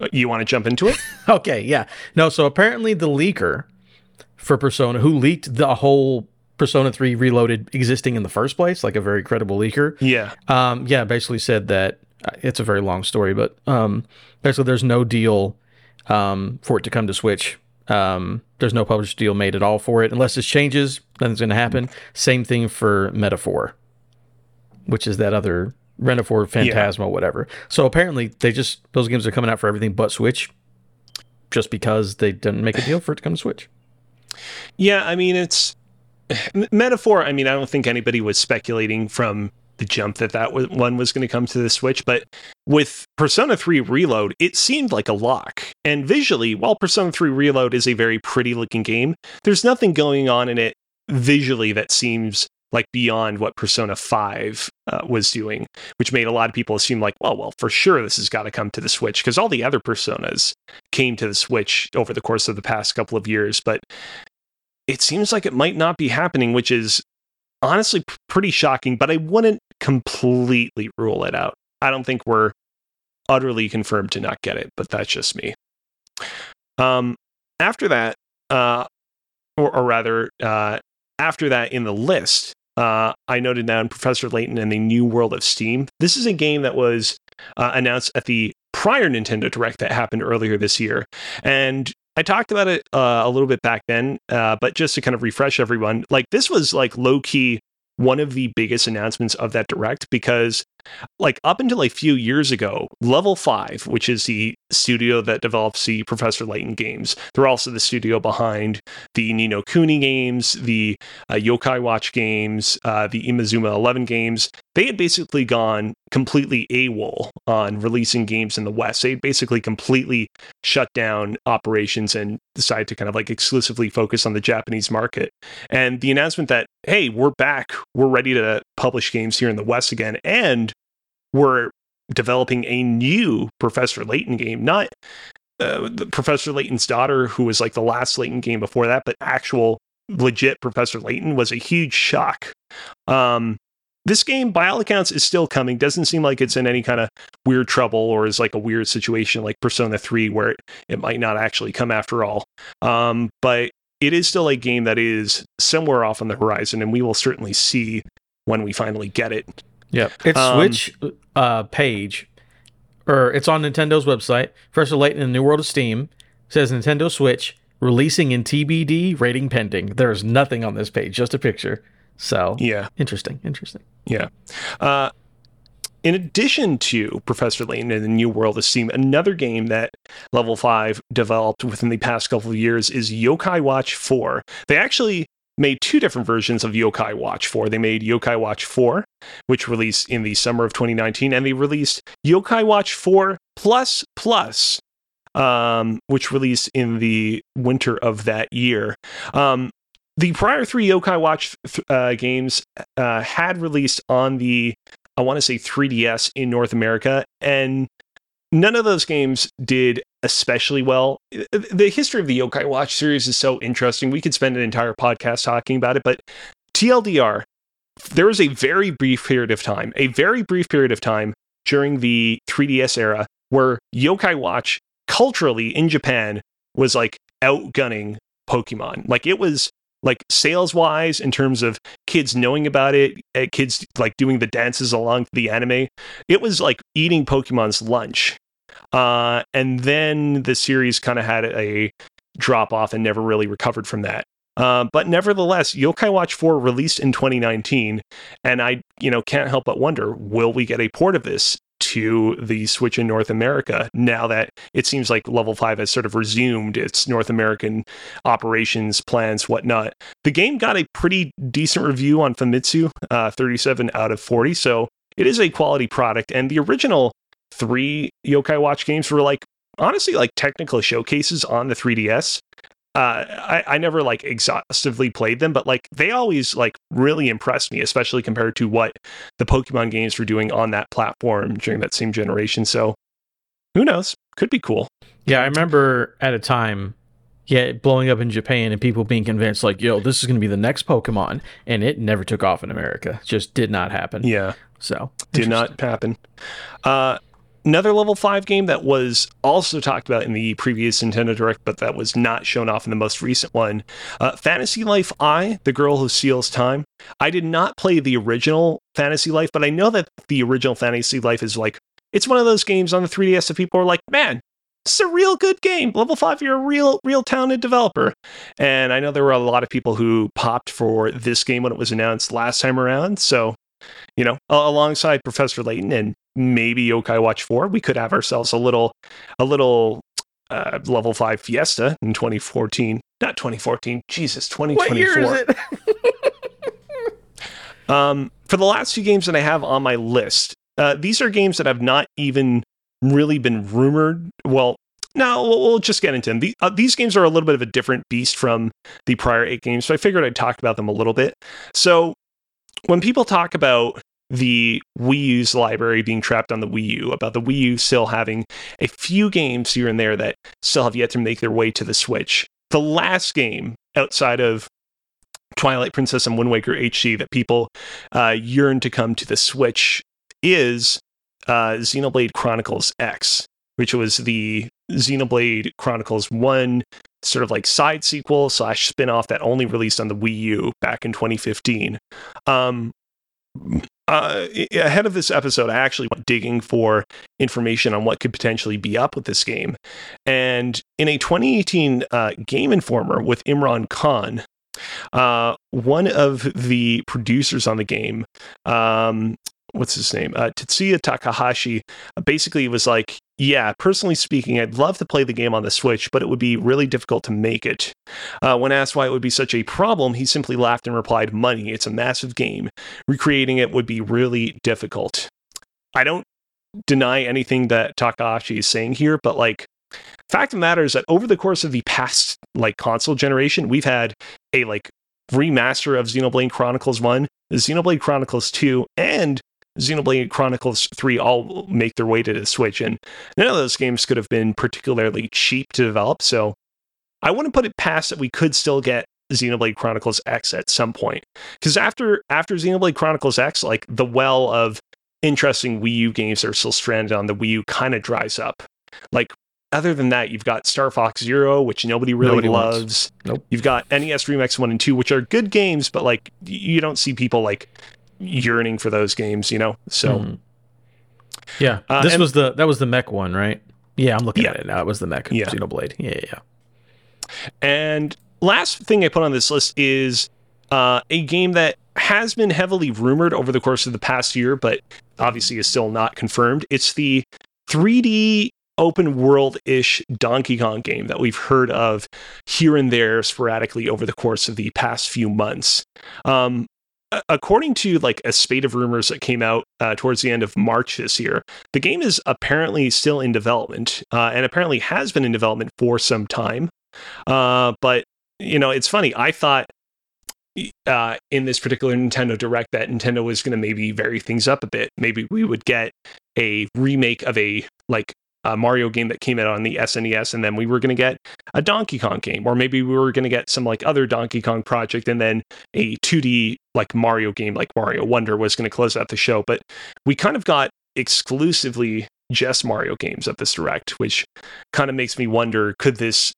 Uh, You want to jump into it? <laughs> Okay, yeah. No, so apparently the leaker for Persona, who leaked the whole Persona 3 Reloaded existing in the first place, like a very credible leaker, yeah. um, yeah, basically said that it's a very long story, but um, basically there's no deal um, for it to come to Switch. Um, there's no published deal made at all for it. Unless this changes, nothing's going to happen. Same thing for Metaphor, which is that other Renophore Phantasma, whatever. So apparently they just, those games are coming out for everything but Switch just because they didn't make a deal for it to come to Switch. Yeah, I mean, it's metaphor. I mean, I don't think anybody was speculating from the jump that that one was going to come to the Switch, but with Persona 3 Reload, it seemed like a lock. And visually, while Persona 3 Reload is a very pretty looking game, there's nothing going on in it visually that seems like beyond what Persona 5 uh, was doing, which made a lot of people assume like, well, well, for sure this has got to come to the Switch because all the other Personas came to the Switch over the course of the past couple of years, but it seems like it might not be happening, which is honestly pretty shocking, but I wouldn't completely rule it out. I don't think we're utterly confirmed to not get it, but that's just me. Um, after that, uh, or, or rather, uh, after that in the list, uh, I noted down Professor Layton and the New World of Steam. This is a game that was uh, announced at the prior Nintendo Direct that happened earlier this year. And I talked about it uh, a little bit back then, uh, but just to kind of refresh everyone, like this was like low key one of the biggest announcements of that direct because like up until a few years ago, Level 5, which is the studio that develops the Professor Layton games, they're also the studio behind the Ni no Kuni games, the uh, Yokai Watch games, uh, the Inazuma 11 games. They had basically gone completely AWOL on releasing games in the West. They basically completely shut down operations and decided to kind of like exclusively focus on the Japanese market. And the announcement that, hey, we're back, we're ready to publish games here in the West again, and we're developing a new Professor Layton game, not uh, Professor Layton's daughter, who was like the last Layton game before that, but actual legit Professor Layton was a huge shock. Um, this game, by all accounts, is still coming. Doesn't seem like it's in any kind of weird trouble or is like a weird situation like Persona 3 where it, it might not actually come after all. Um, but it is still a game that is somewhere off on the horizon, and we will certainly see when we finally get it. Yep. Its Um, Switch uh, page, or it's on Nintendo's website. Professor Layton in the New World of Steam says Nintendo Switch releasing in TBD, rating pending. There's nothing on this page, just a picture. So Yeah. interesting, interesting. Yeah. Uh, in addition to Professor Layton and the New World of Steam, another game that Level 5 developed within the past couple of years is Yokai Watch 4. They actually made two different versions of Yokai Watch 4. They made Yokai Watch 4, which released in the summer of 2019, and they released Yokai Watch 4 Plus Plus, um, which released in the winter of that year. Um, the prior three Yokai Watch th- uh, games uh, had released on the, I want to say 3DS in North America, and none of those games did especially well. The history of the Yokai Watch series is so interesting. We could spend an entire podcast talking about it, but TLDR, there was a very brief period of time, a very brief period of time during the 3DS era where Yokai Watch culturally in Japan was like outgunning Pokemon. Like it was like sales wise in terms of kids knowing about it, uh, kids like doing the dances along the anime. It was like eating Pokemon's lunch Uh, and then the series kind of had a drop off and never really recovered from that. Uh, but nevertheless, Yokai Watch 4 released in 2019, and I, you know, can't help but wonder: will we get a port of this to the Switch in North America now that it seems like Level 5 has sort of resumed its North American operations, plans, whatnot? The game got a pretty decent review on Famitsu, uh, 37 out of 40, so it is a quality product. And the original three Yokai Watch games were like honestly like technical showcases on the 3DS. Uh, I, I never like exhaustively played them, but like they always like really impressed me, especially compared to what the Pokemon games were doing on that platform during that same generation. So who knows? Could be cool. Yeah, I remember at a time, yeah, blowing up in Japan and people being convinced like, yo, this is going to be the next Pokemon, and it never took off in America. Just did not happen. Yeah. So did not happen. Uh, Another level 5 game that was also talked about in the previous Nintendo Direct, but that was not shown off in the most recent one uh, Fantasy Life I, The Girl Who Steals Time. I did not play the original Fantasy Life, but I know that the original Fantasy Life is like, it's one of those games on the 3DS that people are like, man, it's a real good game. Level 5, you're a real, real talented developer. And I know there were a lot of people who popped for this game when it was announced last time around. So, you know, alongside Professor Layton and maybe Yokai Watch 4, we could have ourselves a little a little uh, level 5 Fiesta in 2014. Not 2014. Jesus, 2024. What year is it? <laughs> um, for the last few games that I have on my list, uh, these are games that have not even really been rumored. Well, no, we'll, we'll just get into them. The, uh, these games are a little bit of a different beast from the prior eight games, so I figured I'd talk about them a little bit. So, when people talk about the Wii U's library being trapped on the Wii U, about the Wii U still having a few games here and there that still have yet to make their way to the Switch. The last game outside of Twilight Princess and Wind Waker HD that people uh, yearn to come to the Switch is uh, Xenoblade Chronicles X, which was the Xenoblade Chronicles 1 sort of like side sequel slash spin-off that only released on the Wii U back in 2015. Um, uh, ahead of this episode, I actually went digging for information on what could potentially be up with this game. And in a 2018 uh, Game Informer with Imran Khan, uh, one of the producers on the game um, what's his name? Uh, Tetsuya Takahashi basically was like, yeah, personally speaking, I'd love to play the game on the Switch, but it would be really difficult to make it. Uh, when asked why it would be such a problem, he simply laughed and replied, Money, it's a massive game. Recreating it would be really difficult. I don't deny anything that Takahashi is saying here, but like, fact of the matter is that over the course of the past like console generation, we've had a like remaster of Xenoblade Chronicles 1, Xenoblade Chronicles 2, and Xenoblade Chronicles 3 all make their way to the Switch, and none of those games could have been particularly cheap to develop. So I wouldn't put it past that we could still get Xenoblade Chronicles X at some point. Because after after Xenoblade Chronicles X, like the well of interesting Wii U games that are still stranded on the Wii U kind of dries up. Like other than that, you've got Star Fox Zero, which nobody really nobody loves. Wants. Nope. You've got NES Remix One and Two, which are good games, but like you don't see people like yearning for those games, you know. So mm. yeah, uh, this and, was the that was the mech one, right? Yeah, I'm looking yeah. at it now. It was the mech yeah. Xenoblade. Yeah, yeah, yeah. And last thing I put on this list is uh, a game that has been heavily rumored over the course of the past year, but obviously is still not confirmed. It's the 3D open world ish Donkey Kong game that we've heard of here and there sporadically over the course of the past few months. Um, according to like a spate of rumors that came out uh, towards the end of March this year, the game is apparently still in development uh, and apparently has been in development for some time. Uh, but you know, it's funny. I thought uh, in this particular Nintendo Direct that Nintendo was going to maybe vary things up a bit. Maybe we would get a remake of a like a Mario game that came out on the SNES, and then we were going to get a Donkey Kong game, or maybe we were going to get some like other Donkey Kong project, and then a 2D like Mario game, like Mario Wonder, was going to close out the show. But we kind of got exclusively just Mario games at this direct, which kind of makes me wonder: could this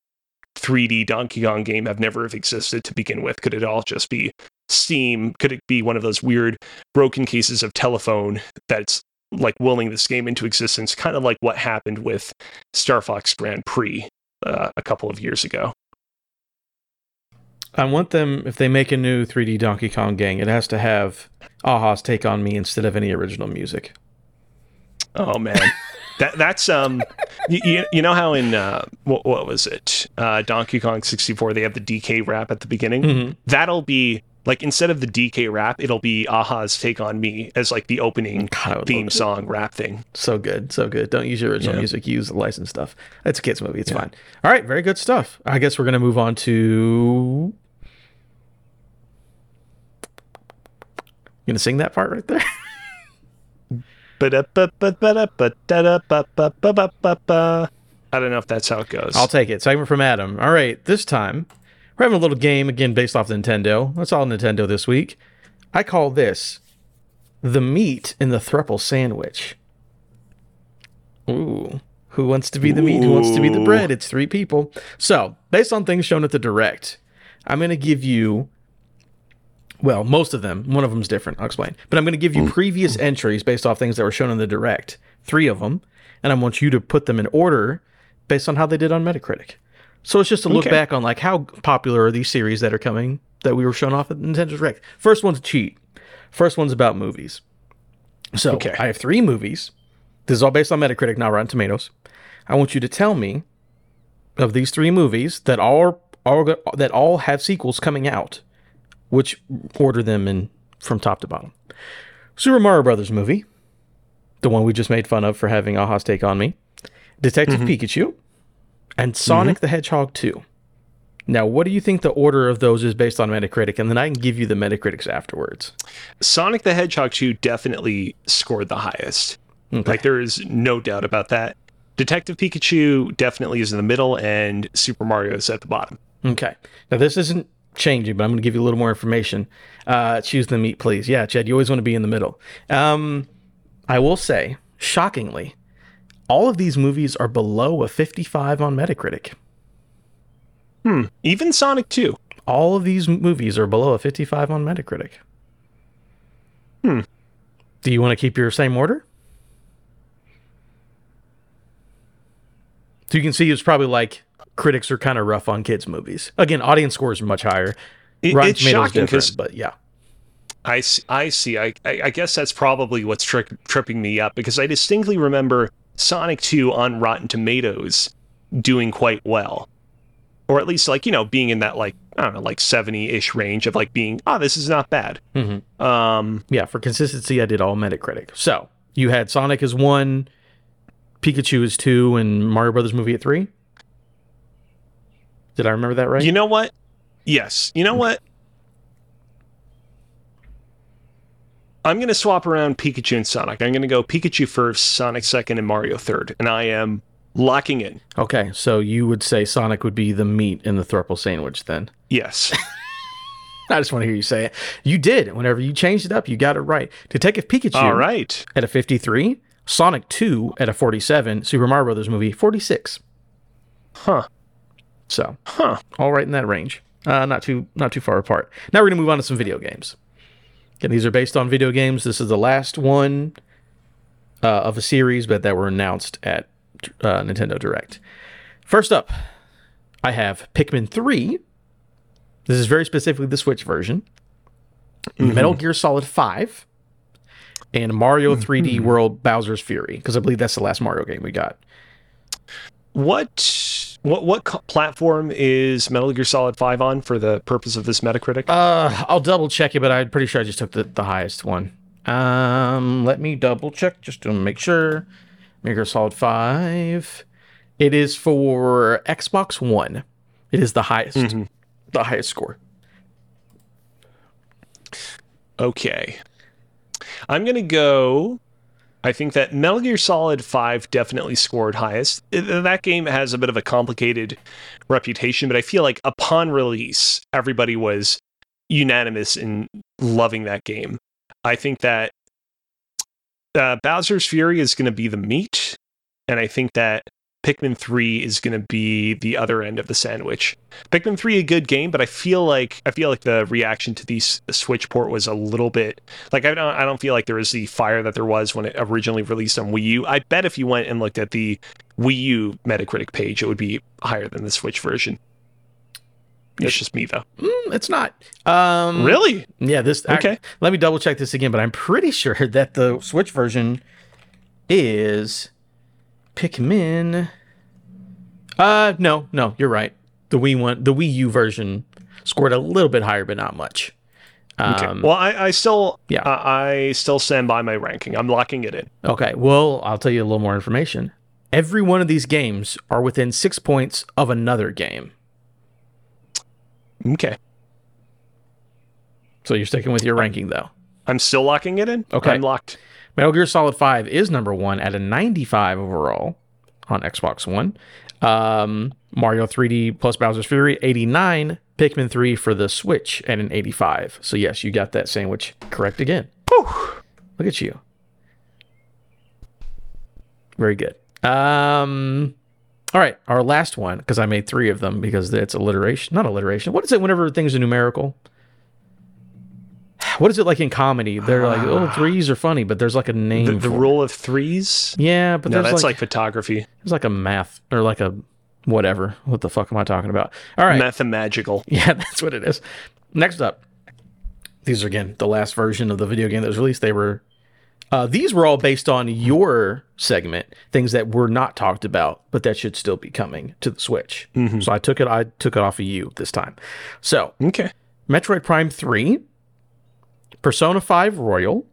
3D Donkey Kong game have never have existed to begin with? Could it all just be Steam? Could it be one of those weird broken cases of telephone that's like willing this game into existence, kind of like what happened with Star Fox Grand Prix uh, a couple of years ago. I want them if they make a new 3D Donkey Kong gang, it has to have a-ha's Take on Me instead of any original music. Oh man. that that's um you, you know how in uh what, what was it? Uh Donkey Kong 64 they have the DK rap at the beginning. Mm-hmm. That'll be like instead of the DK rap, it'll be a-ha's Take on Me as like the opening God, theme song rap thing. So good, so good. Don't use your original Yeah. music. Use the licensed stuff. It's a kids movie. It's Yeah. fine. All right, very good stuff. I guess we're gonna move on to. You gonna sing that part right there? <laughs> I don't know if that's how it goes. I'll take it. Segment from Adam. All right, this time we're having a little game again based off Nintendo. That's all Nintendo this week. I call this the meat in the thruple sandwich. Ooh. Who wants to be the meat? Who wants to be the bread? It's three people. So, based on things shown at the direct, I'm going to give you, well, most of them. One of them's different. I'll explain. But I'm going to give you mm. previous entries based off things that were shown in the direct, three of them, and I want you to put them in order based on how they did on Metacritic. So it's just to look Okay. back on like how popular are these series that are coming that we were shown off at Nintendo Direct. First one's cheat. First one's about movies. So Okay. I have three movies. This is all based on Metacritic, not Rotten Tomatoes. I want you to tell me of these three movies that all are, all that all have sequels coming out, which order them in from top to bottom. Super Mario Brothers movie, the one we just made fun of for having a-ha's take on me, Detective mm-hmm. Pikachu, and Sonic the Hedgehog 2. Now, what do you think the order of those is based on Metacritic? And then I can give you the Metacritics afterwards. Sonic the Hedgehog 2 definitely scored the highest. Okay. Like there is no doubt about that. Detective Pikachu definitely is in the middle, and Super Mario is at the bottom. Okay. Now this isn't changing, but I'm going to give you a little more information. Uh, choose the meat, please. Yeah, Chad, you always want to be in the middle. Um, I will say, shockingly, all of these movies are below a 55 on Metacritic. Hmm. Even Sonic 2. All of these movies are below a 55 on Metacritic. Hmm. Do you want to keep your same order? So you can see it's probably like critics are kind of rough on kids' movies. Again, audience scores are much higher. It- Rotten it's Tomatoes shocking different, but yeah. I see. I, I, I guess that's probably what's tri- tripping me up because I distinctly remember Sonic 2 on Rotten Tomatoes doing quite well. Or at least, like, you know, being in that, like, I don't know, like 70 ish range of, like, being, oh, this is not bad. Mhm. Um, Yeah, for consistency, I did all Metacritic. So you had Sonic as one, Pikachu as two, and Mario Brothers movie at three. Did I remember that right? You know what? Yes. You know what? I'm going to swap around Pikachu and Sonic. I'm going to go Pikachu first, Sonic second, and Mario third. And I am locking in. okay, so you would say Sonic would be the meat in the thruple sandwich then. Yes. <laughs> I just want to hear you say it. You did. Whenever you changed it up, you got it right. Detective Pikachu All right. at a 53, Sonic 2 at a 47, Super Mario Brothers movie 46. Huh. So Huh. all right in that range. Uh, not too not too far apart. Now we're gonna move on to some video games. Again, these are based on video games. This is the last one uh, of a series, but that were announced at uh, Nintendo Direct. First up, I have Pikmin Three. This is very specifically the Switch version. Metal Gear Solid Five, and Mario 3D World Bowser's Fury, because I believe that's the last Mario game we got. What what what co- platform is Metal Gear Solid 5 on for the purpose of this Metacritic? Uh, I'll double check it, but I'm pretty sure I just took the, the highest one. Um, let me double check just to make sure. Metal Gear Solid Five. It is for Xbox One. It is the highest, the highest score. Okay. I'm going to go. I think that Metal Gear Solid 5 definitely scored highest. That game has a bit of a complicated reputation, but I feel like upon release, everybody was unanimous in loving that game. I think that uh, Bowser's Fury is going to be the meat, and I think that Pikmin 3 is going to be the other end of the sandwich. Pikmin 3 a good game, but I feel like I feel like the reaction to the Switch port was a little bit like I don't I don't feel like there was the fire that there was when it originally released on Wii U. I bet if you went and looked at the Wii U Metacritic page, it would be higher than the Switch version. It's just me though. Mm, it's not. Um, really? Yeah. This. Okay. I, let me double check this again, but I'm pretty sure <laughs> that the Switch version is Pikmin. Uh, no, no, you're right. The Wii one, the Wii U version scored a little bit higher, but not much. Okay. Um, Well, I, I still, Yeah. uh, I still stand by my ranking. I'm locking it in. Okay, well, I'll tell you a little more information. Every one of these games are within six points of another game. Okay. So you're sticking with your ranking, though. I'm still locking it in. Okay. I'm locked. Metal Gear Solid 5 is number one at a 95 overall on Xbox One. Um, Mario 3D plus Bowser's Fury, 89. Pikmin 3 for the Switch at an 85. So, yes, you got that sandwich correct again. Look at you. Very good. Um, all right, our last one, because I made three of them because it's alliteration. Not alliteration. What is it whenever things are numerical? What is it like in comedy? They're like, oh, threes are funny, but there's like a name. The, the rule of threes. Yeah, but No, that's like, like, photography. It's like a math or like a whatever. What the fuck am I talking about? All right. Mathemagical. <laughs> Yeah, that's what it is. Next up, these are again the last version of the video game that was released. They were uh, these were all based on your segment, things that were not talked about, but that should still be coming to the Switch. So I took it. I took it off of you this time. So Okay. Metroid Prime Three, Persona Five Royal,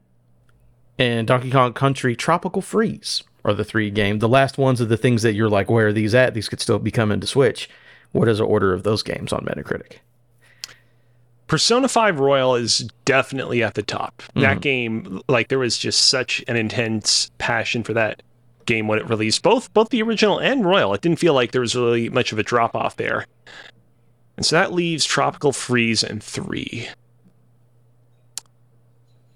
and Donkey Kong Country Tropical Freeze are the three games. The last ones are the things that you're like, where are these at? These could still be coming to Switch. What is the order of those games on Metacritic? Persona 5 Royal is definitely at the top. Mm-hmm. That game, like, there was just such an intense passion for that game when it released, both both the original and Royal. It didn't feel like there was really much of a drop off there. And so that leaves Tropical Freeze and 3.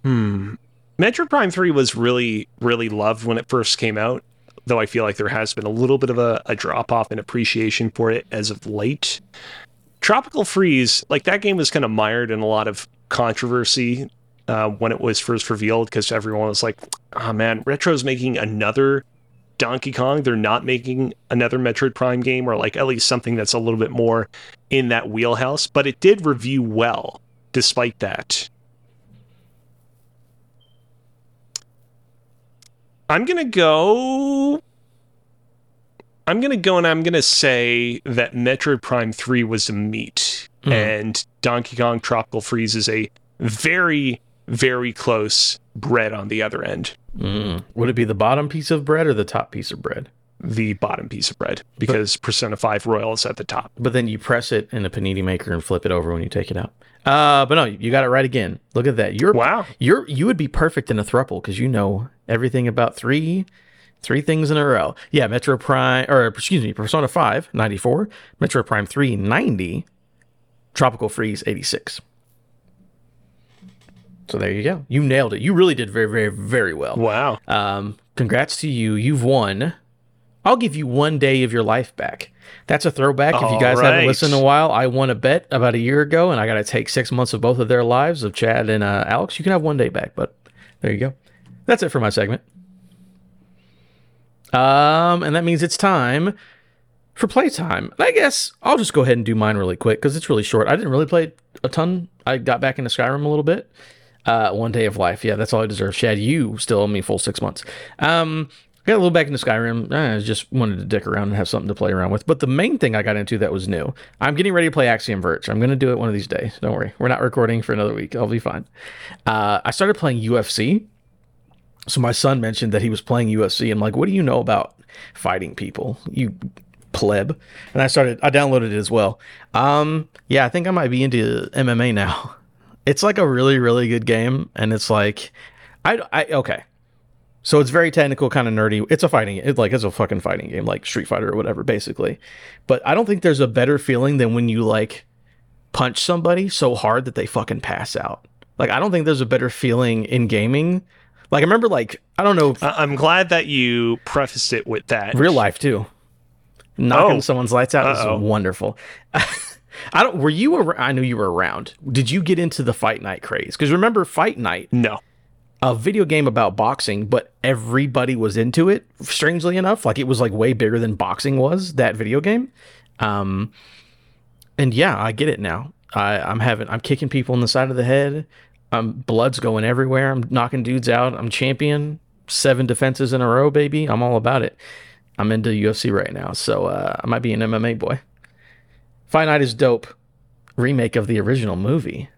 Hmm. Metroid Prime 3 was really, really loved when it first came out, though I feel like there has been a little bit of a, a drop off in appreciation for it as of late. Tropical Freeze, like that game was kind of mired in a lot of controversy uh, when it was first revealed because everyone was like, oh man, Retro's making another Donkey Kong. They're not making another Metroid Prime game or like at least something that's a little bit more in that wheelhouse. But it did review well despite that. I'm going to go I'm gonna go and I'm gonna say that Metroid Prime 3 was a meat, Mhm. and Donkey Kong Tropical Freeze is a very, very close bread on the other end, Mm. Would it be the bottom piece of bread or the top piece of bread? the bottom piece of bread, because Persona 5 Royal is at the top. But then you press it in a panini maker and flip it over when you take it out. Uh, but no, you got it right again. Look at that. You're Wow. You're you would be perfect in a thruple because you know everything about three three things in a row. Yeah, Metroid Prime or excuse me, Persona 5, 94, Metroid Prime 3, 90, Tropical Freeze 86. So there you go. You nailed it. You really did very, very, very well. Wow. Um, congrats to you. You've won. I'll give you one day of your life back. That's a throwback. if you All guys haven't listened in a while, I won a bet about a year ago, and I got to take six months of both of their lives of Chad and uh, Alex. You can have one day back, but there you go. That's it for my segment. Um, and that means it's time for playtime. I guess I'll just go ahead and do mine really quick because it's really short. I didn't really play a ton. I got back into Skyrim a little bit. Uh, one day of life. Yeah, that's all I deserve. Chad, you still owe me full six months. Um, got a little back into Skyrim. I just wanted to dick around and have something to play around with. But the main thing I got into that was new. I'm getting ready to play Axiom Verge. I'm going to do it one of these days. Don't worry. We're not recording for another week. I'll be fine. Uh, I started playing UFC. So my son mentioned that he was playing UFC. I'm like, what do you know about fighting people? You pleb. And I started, I downloaded it as well. Um, yeah, I think I might be into MMA now. <laughs> It's like a really, really good game. And it's like, I, I okay. So it's very technical, kind of nerdy. It's a fighting, it's like it's a fucking fighting game, like Street Fighter or whatever, basically. But I don't think there's a better feeling than when you like punch somebody so hard that they fucking pass out. Like I don't think there's a better feeling in gaming. Like I remember, like I don't know, I- I'm glad that you prefaced it with that. real life too. knocking Oh. someone's lights out Uh-oh. is wonderful. <laughs> I don't. Were you? Ar- I knew you were around. Did you get into the fight night craze? Because remember, fight night, No. a video game about boxing, but everybody was into it. Strangely enough, like it was like way bigger than boxing was. That video game. Um, and yeah, I get it now. I, I'm having. I'm kicking people in the side of the head. Um, blood's going everywhere. I'm knocking dudes out. I'm champion. Seven defenses in a row, baby. I'm all about it. I'm into UFC right now, so uh, I might be an MMA boy. Fight Night is dope. Remake of the original movie.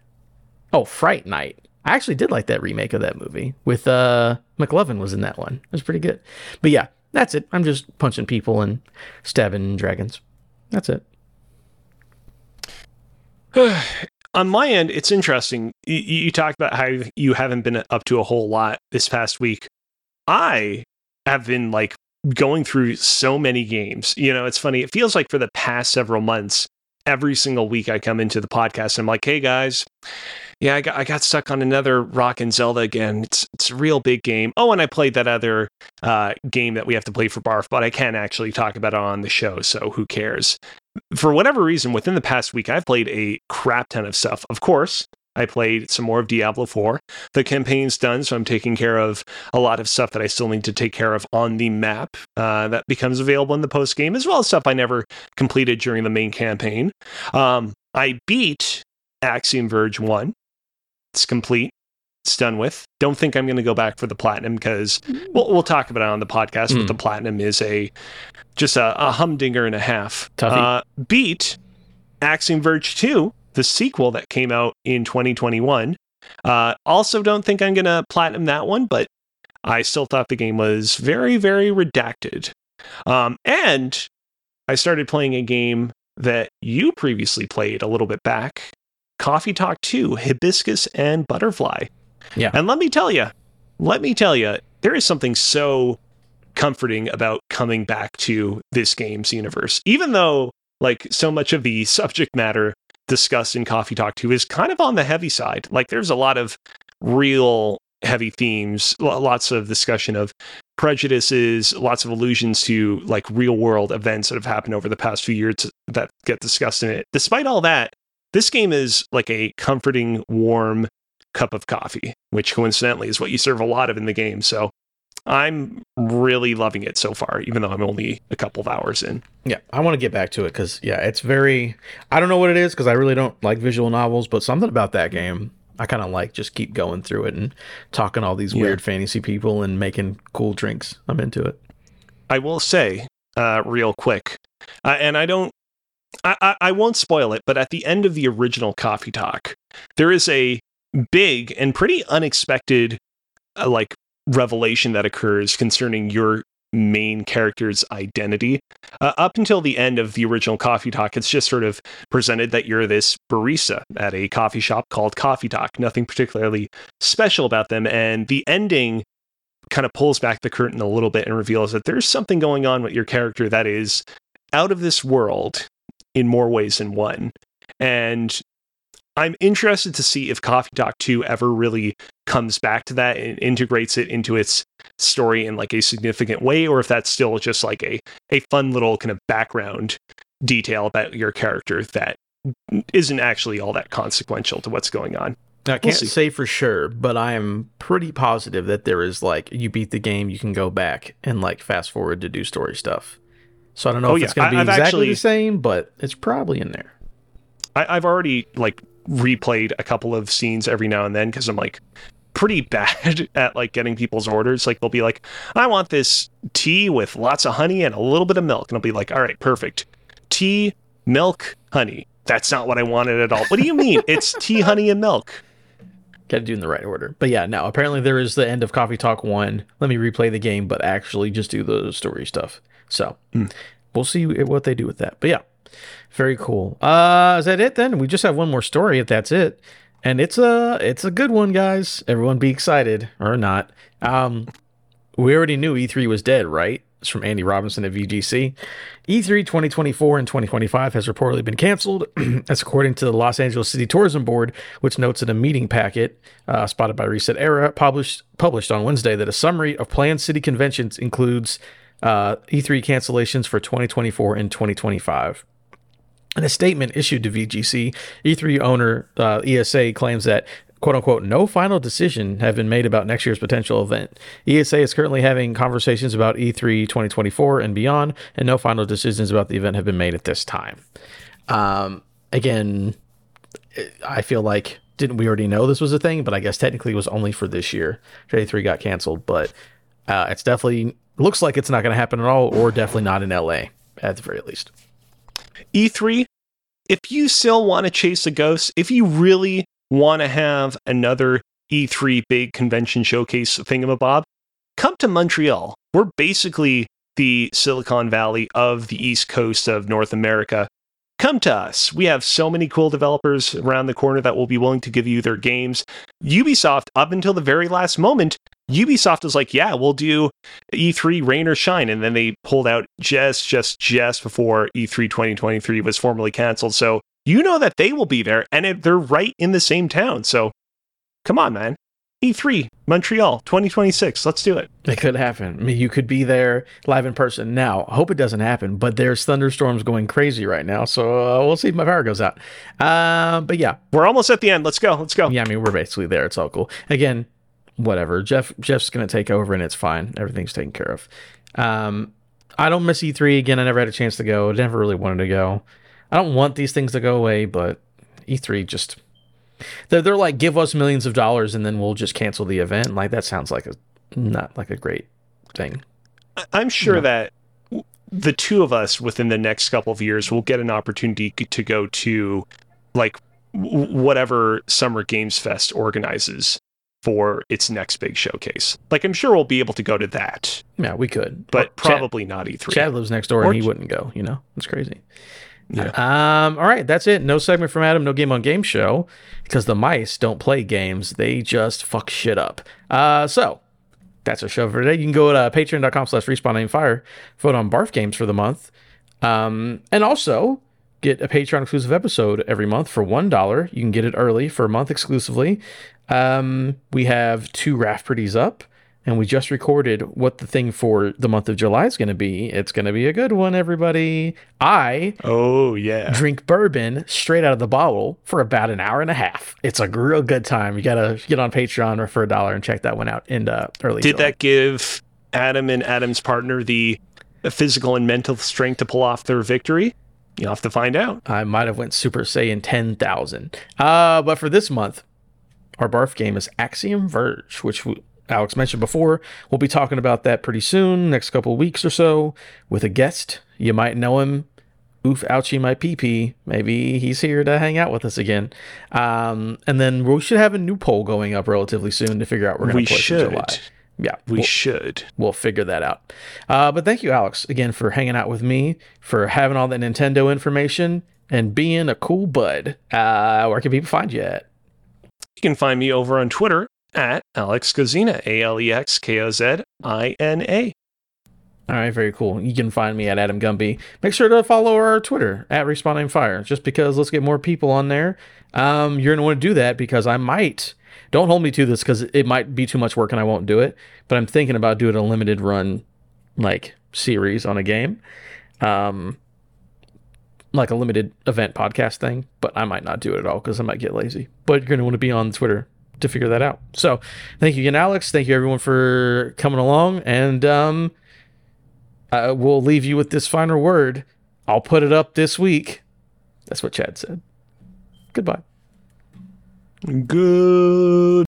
Oh, Fright Night. I actually did like that remake of that movie with uh McLovin was in that one. It was pretty good. But yeah, that's it. I'm just punching people and stabbing dragons. That's it. <sighs> <sighs> <sighs> on my end, it's interesting. You, you talked about how you haven't been up to a whole lot this past week. I have been like going through so many games. You know, it's funny. It feels like for the past several months, every single week I come into the podcast and I'm like, hey guys, yeah, I got, I got stuck on another Rock and Zelda again. It's it's a real big game. Oh, and I played that other uh, game that we have to play for Barf, but I can't actually talk about it on the show, so who cares? For whatever reason, within the past week, I've played a crap ton of stuff. Of course, I played some more of Diablo 4. The campaign's done, so I'm taking care of a lot of stuff that I still need to take care of on the map uh, that becomes available in the post game, as well as stuff I never completed during the main campaign. Um, I beat Axiom Verge 1. It's complete. It's done with. Don't think I'm going to go back for the platinum because we'll, we'll talk about it on the podcast. Mm. But the platinum is a just a, a humdinger and a half. Uh, beat Axiom Verge 2, the sequel that came out in 2021. Uh, also, don't think I'm going to platinum that one, but I still thought the game was very, very redacted. Um, and I started playing a game that you previously played a little bit back Coffee Talk 2, Hibiscus and Butterfly. Yeah. And let me tell you, let me tell you, there is something so comforting about coming back to this game's universe. Even though, like, so much of the <laughs> subject matter discussed in Coffee Talk 2 is kind of on the heavy side. Like, there's a lot of real heavy themes, lots of discussion of prejudices, lots of allusions to like real world events that have happened over the past few years that get discussed in it. Despite all that, this game is like a comforting, warm cup of coffee, which coincidentally is what you serve a lot of in the game. So I'm really loving it so far, even though I'm only a couple of hours in. Yeah, I want to get back to it because yeah, it's very. I don't know what it is because I really don't like visual novels, but something about that game I kind of like. Just keep going through it and talking to all these Yeah. weird fantasy people and making cool drinks. I'm into it. I will say, uh, real quick, uh, and I don't, I, I, won't spoil it, but at the end of the original Coffee Talk, there is a big and pretty unexpected, uh, like, revelation that occurs concerning your main character's identity. Uh, up until the end of the original Coffee Talk, it's just sort of presented that you're this barista at a coffee shop called Coffee Talk. Nothing particularly special about them. And the ending kind of pulls back the curtain a little bit and reveals that there's something going on with your character that is out of this world in more ways than one. And I'm interested to see if Coffee Talk 2 ever really comes back to that and integrates it into its story in like a significant way, or if that's still just like a, a fun little kind of background detail about your character that isn't actually all that consequential to what's going on. Now, I can't see. say for sure, but I am pretty positive that there is like you beat the game, you can go back and like fast forward to do story stuff. So I don't know Oh, if yeah. it's going to be I've exactly actually- the same, but it's probably in there. I, I've already like replayed a couple of scenes every now and then because I'm like pretty <laughs> bad at like getting people's orders. Like they'll be like, I want this tea with lots of honey and a little bit of milk. And I'll be like, all right, perfect. Tea, milk, honey. That's not what I wanted at all. What do you mean? <laughs> it's tea, honey, and milk. Got to do in the right order. But yeah, no, apparently there is the end of Coffee Talk 1. Let me replay the game, but actually just do the story stuff. So Hmm. we'll see what they do with that. But yeah, very cool. Uh, is that it then? We just have one more story if that's it. And it's a it's a good one, guys. Everyone be excited or not. Um, we already knew E3 was dead, right? It's from Andy Robinson at VGC. E3 2024 and 2025 has reportedly been canceled. <clears throat> That's according to the Los Angeles City Tourism Board, which notes in a meeting packet uh, spotted by ResetEra, published published on Wednesday, that a summary of planned city conventions includes uh, E3 cancellations for 2024 and 2025. In a statement issued to VGC, E3 owner uh, ESA claims that quote unquote no final decision have been made about next year's potential event. ESA is currently having conversations about E3 2024 and beyond, and no final decisions about the event have been made at this time. Um, again, I feel like didn't we already know this was a thing, but I guess technically it was only for this year. E3 got canceled, but uh, it's definitely looks like it's not going to happen at all, or definitely not in LA at the very least. E3, if you still want to chase a ghost, if you really want to have another E3 big convention showcase thingamabob, come to Montreal. We're basically the Silicon Valley of the East Coast of North America come to us. We have so many cool developers around the corner that will be willing to give you their games. Ubisoft, up until the very last moment, Ubisoft was like, yeah, we'll do E3 rain or shine. And then they pulled out just, just, just before E3 2023 was formally canceled. So you know that they will be there and it, they're right in the same town. So come on, man. E3, Montreal, 2026. Let's do it. It could happen. I mean, you could be there live in person. Now, I hope it doesn't happen, but there's thunderstorms going crazy right now. So uh, we'll see if my power goes out. Uh, but yeah. We're almost at the end. Let's go. Let's go. Yeah, I mean, we're basically there. It's all cool. Again, whatever. Jeff Jeff's going to take over and it's fine. Everything's taken care of. Um, I don't miss E3 again. I never had a chance to go. I never really wanted to go. I don't want these things to go away, but E3 just they're they're like give us millions of dollars and then we'll just cancel the event. Like that sounds like a not like a great thing. I'm sure that the two of us within the next couple of years will get an opportunity to go to like whatever Summer Games Fest organizes for its next big showcase. Like I'm sure we'll be able to go to that. Yeah, we could, but or probably Chad, not E3. Chad lives next door or and he wouldn't go. You know, it's crazy. Yeah. Um, all right, that's it. No segment from Adam, no game on game show, because the mice don't play games. They just fuck shit up. Uh, so that's our show for today. You can go to patreon.com slash respawn fire, vote on barf games for the month. Um, and also get a Patreon exclusive episode every month for one dollar. You can get it early for a month exclusively. Um, we have two Rafferty's up and we just recorded what the thing for the month of July is going to be. It's going to be a good one, everybody. I oh yeah drink bourbon straight out of the bottle for about an hour and a half. It's a real good time. You gotta get on Patreon or for a dollar and check that one out in uh, early. Did July. that give Adam and Adam's partner the physical and mental strength to pull off their victory? You have to find out. I might have went Super Saiyan ten thousand. Uh, but for this month, our barf game is Axiom Verge, which. Alex mentioned before. We'll be talking about that pretty soon, next couple weeks or so, with a guest. You might know him. Oof, ouchie, my pee Maybe he's here to hang out with us again. Um, and then we should have a new poll going up relatively soon to figure out we're going to play should. July. Yeah, we we'll, should. We'll figure that out. Uh, but thank you, Alex, again for hanging out with me, for having all that Nintendo information, and being a cool bud. Uh, where can people find you at? You can find me over on Twitter at Alex Kozina, A L E X K O Z I N A. All right, very cool. You can find me at Adam Gumby. Make sure to follow our Twitter at Respawn Aim Fire, just because let's get more people on there. Um, you're gonna want to do that because I might. Don't hold me to this because it might be too much work and I won't do it. But I'm thinking about doing a limited run, like series on a game, um, like a limited event podcast thing. But I might not do it at all because I might get lazy. But you're gonna want to be on Twitter to figure that out. So thank you again, Alex. Thank you everyone for coming along. And um, we'll leave you with this final word. I'll put it up this week. That's what Chad said. Goodbye. Good.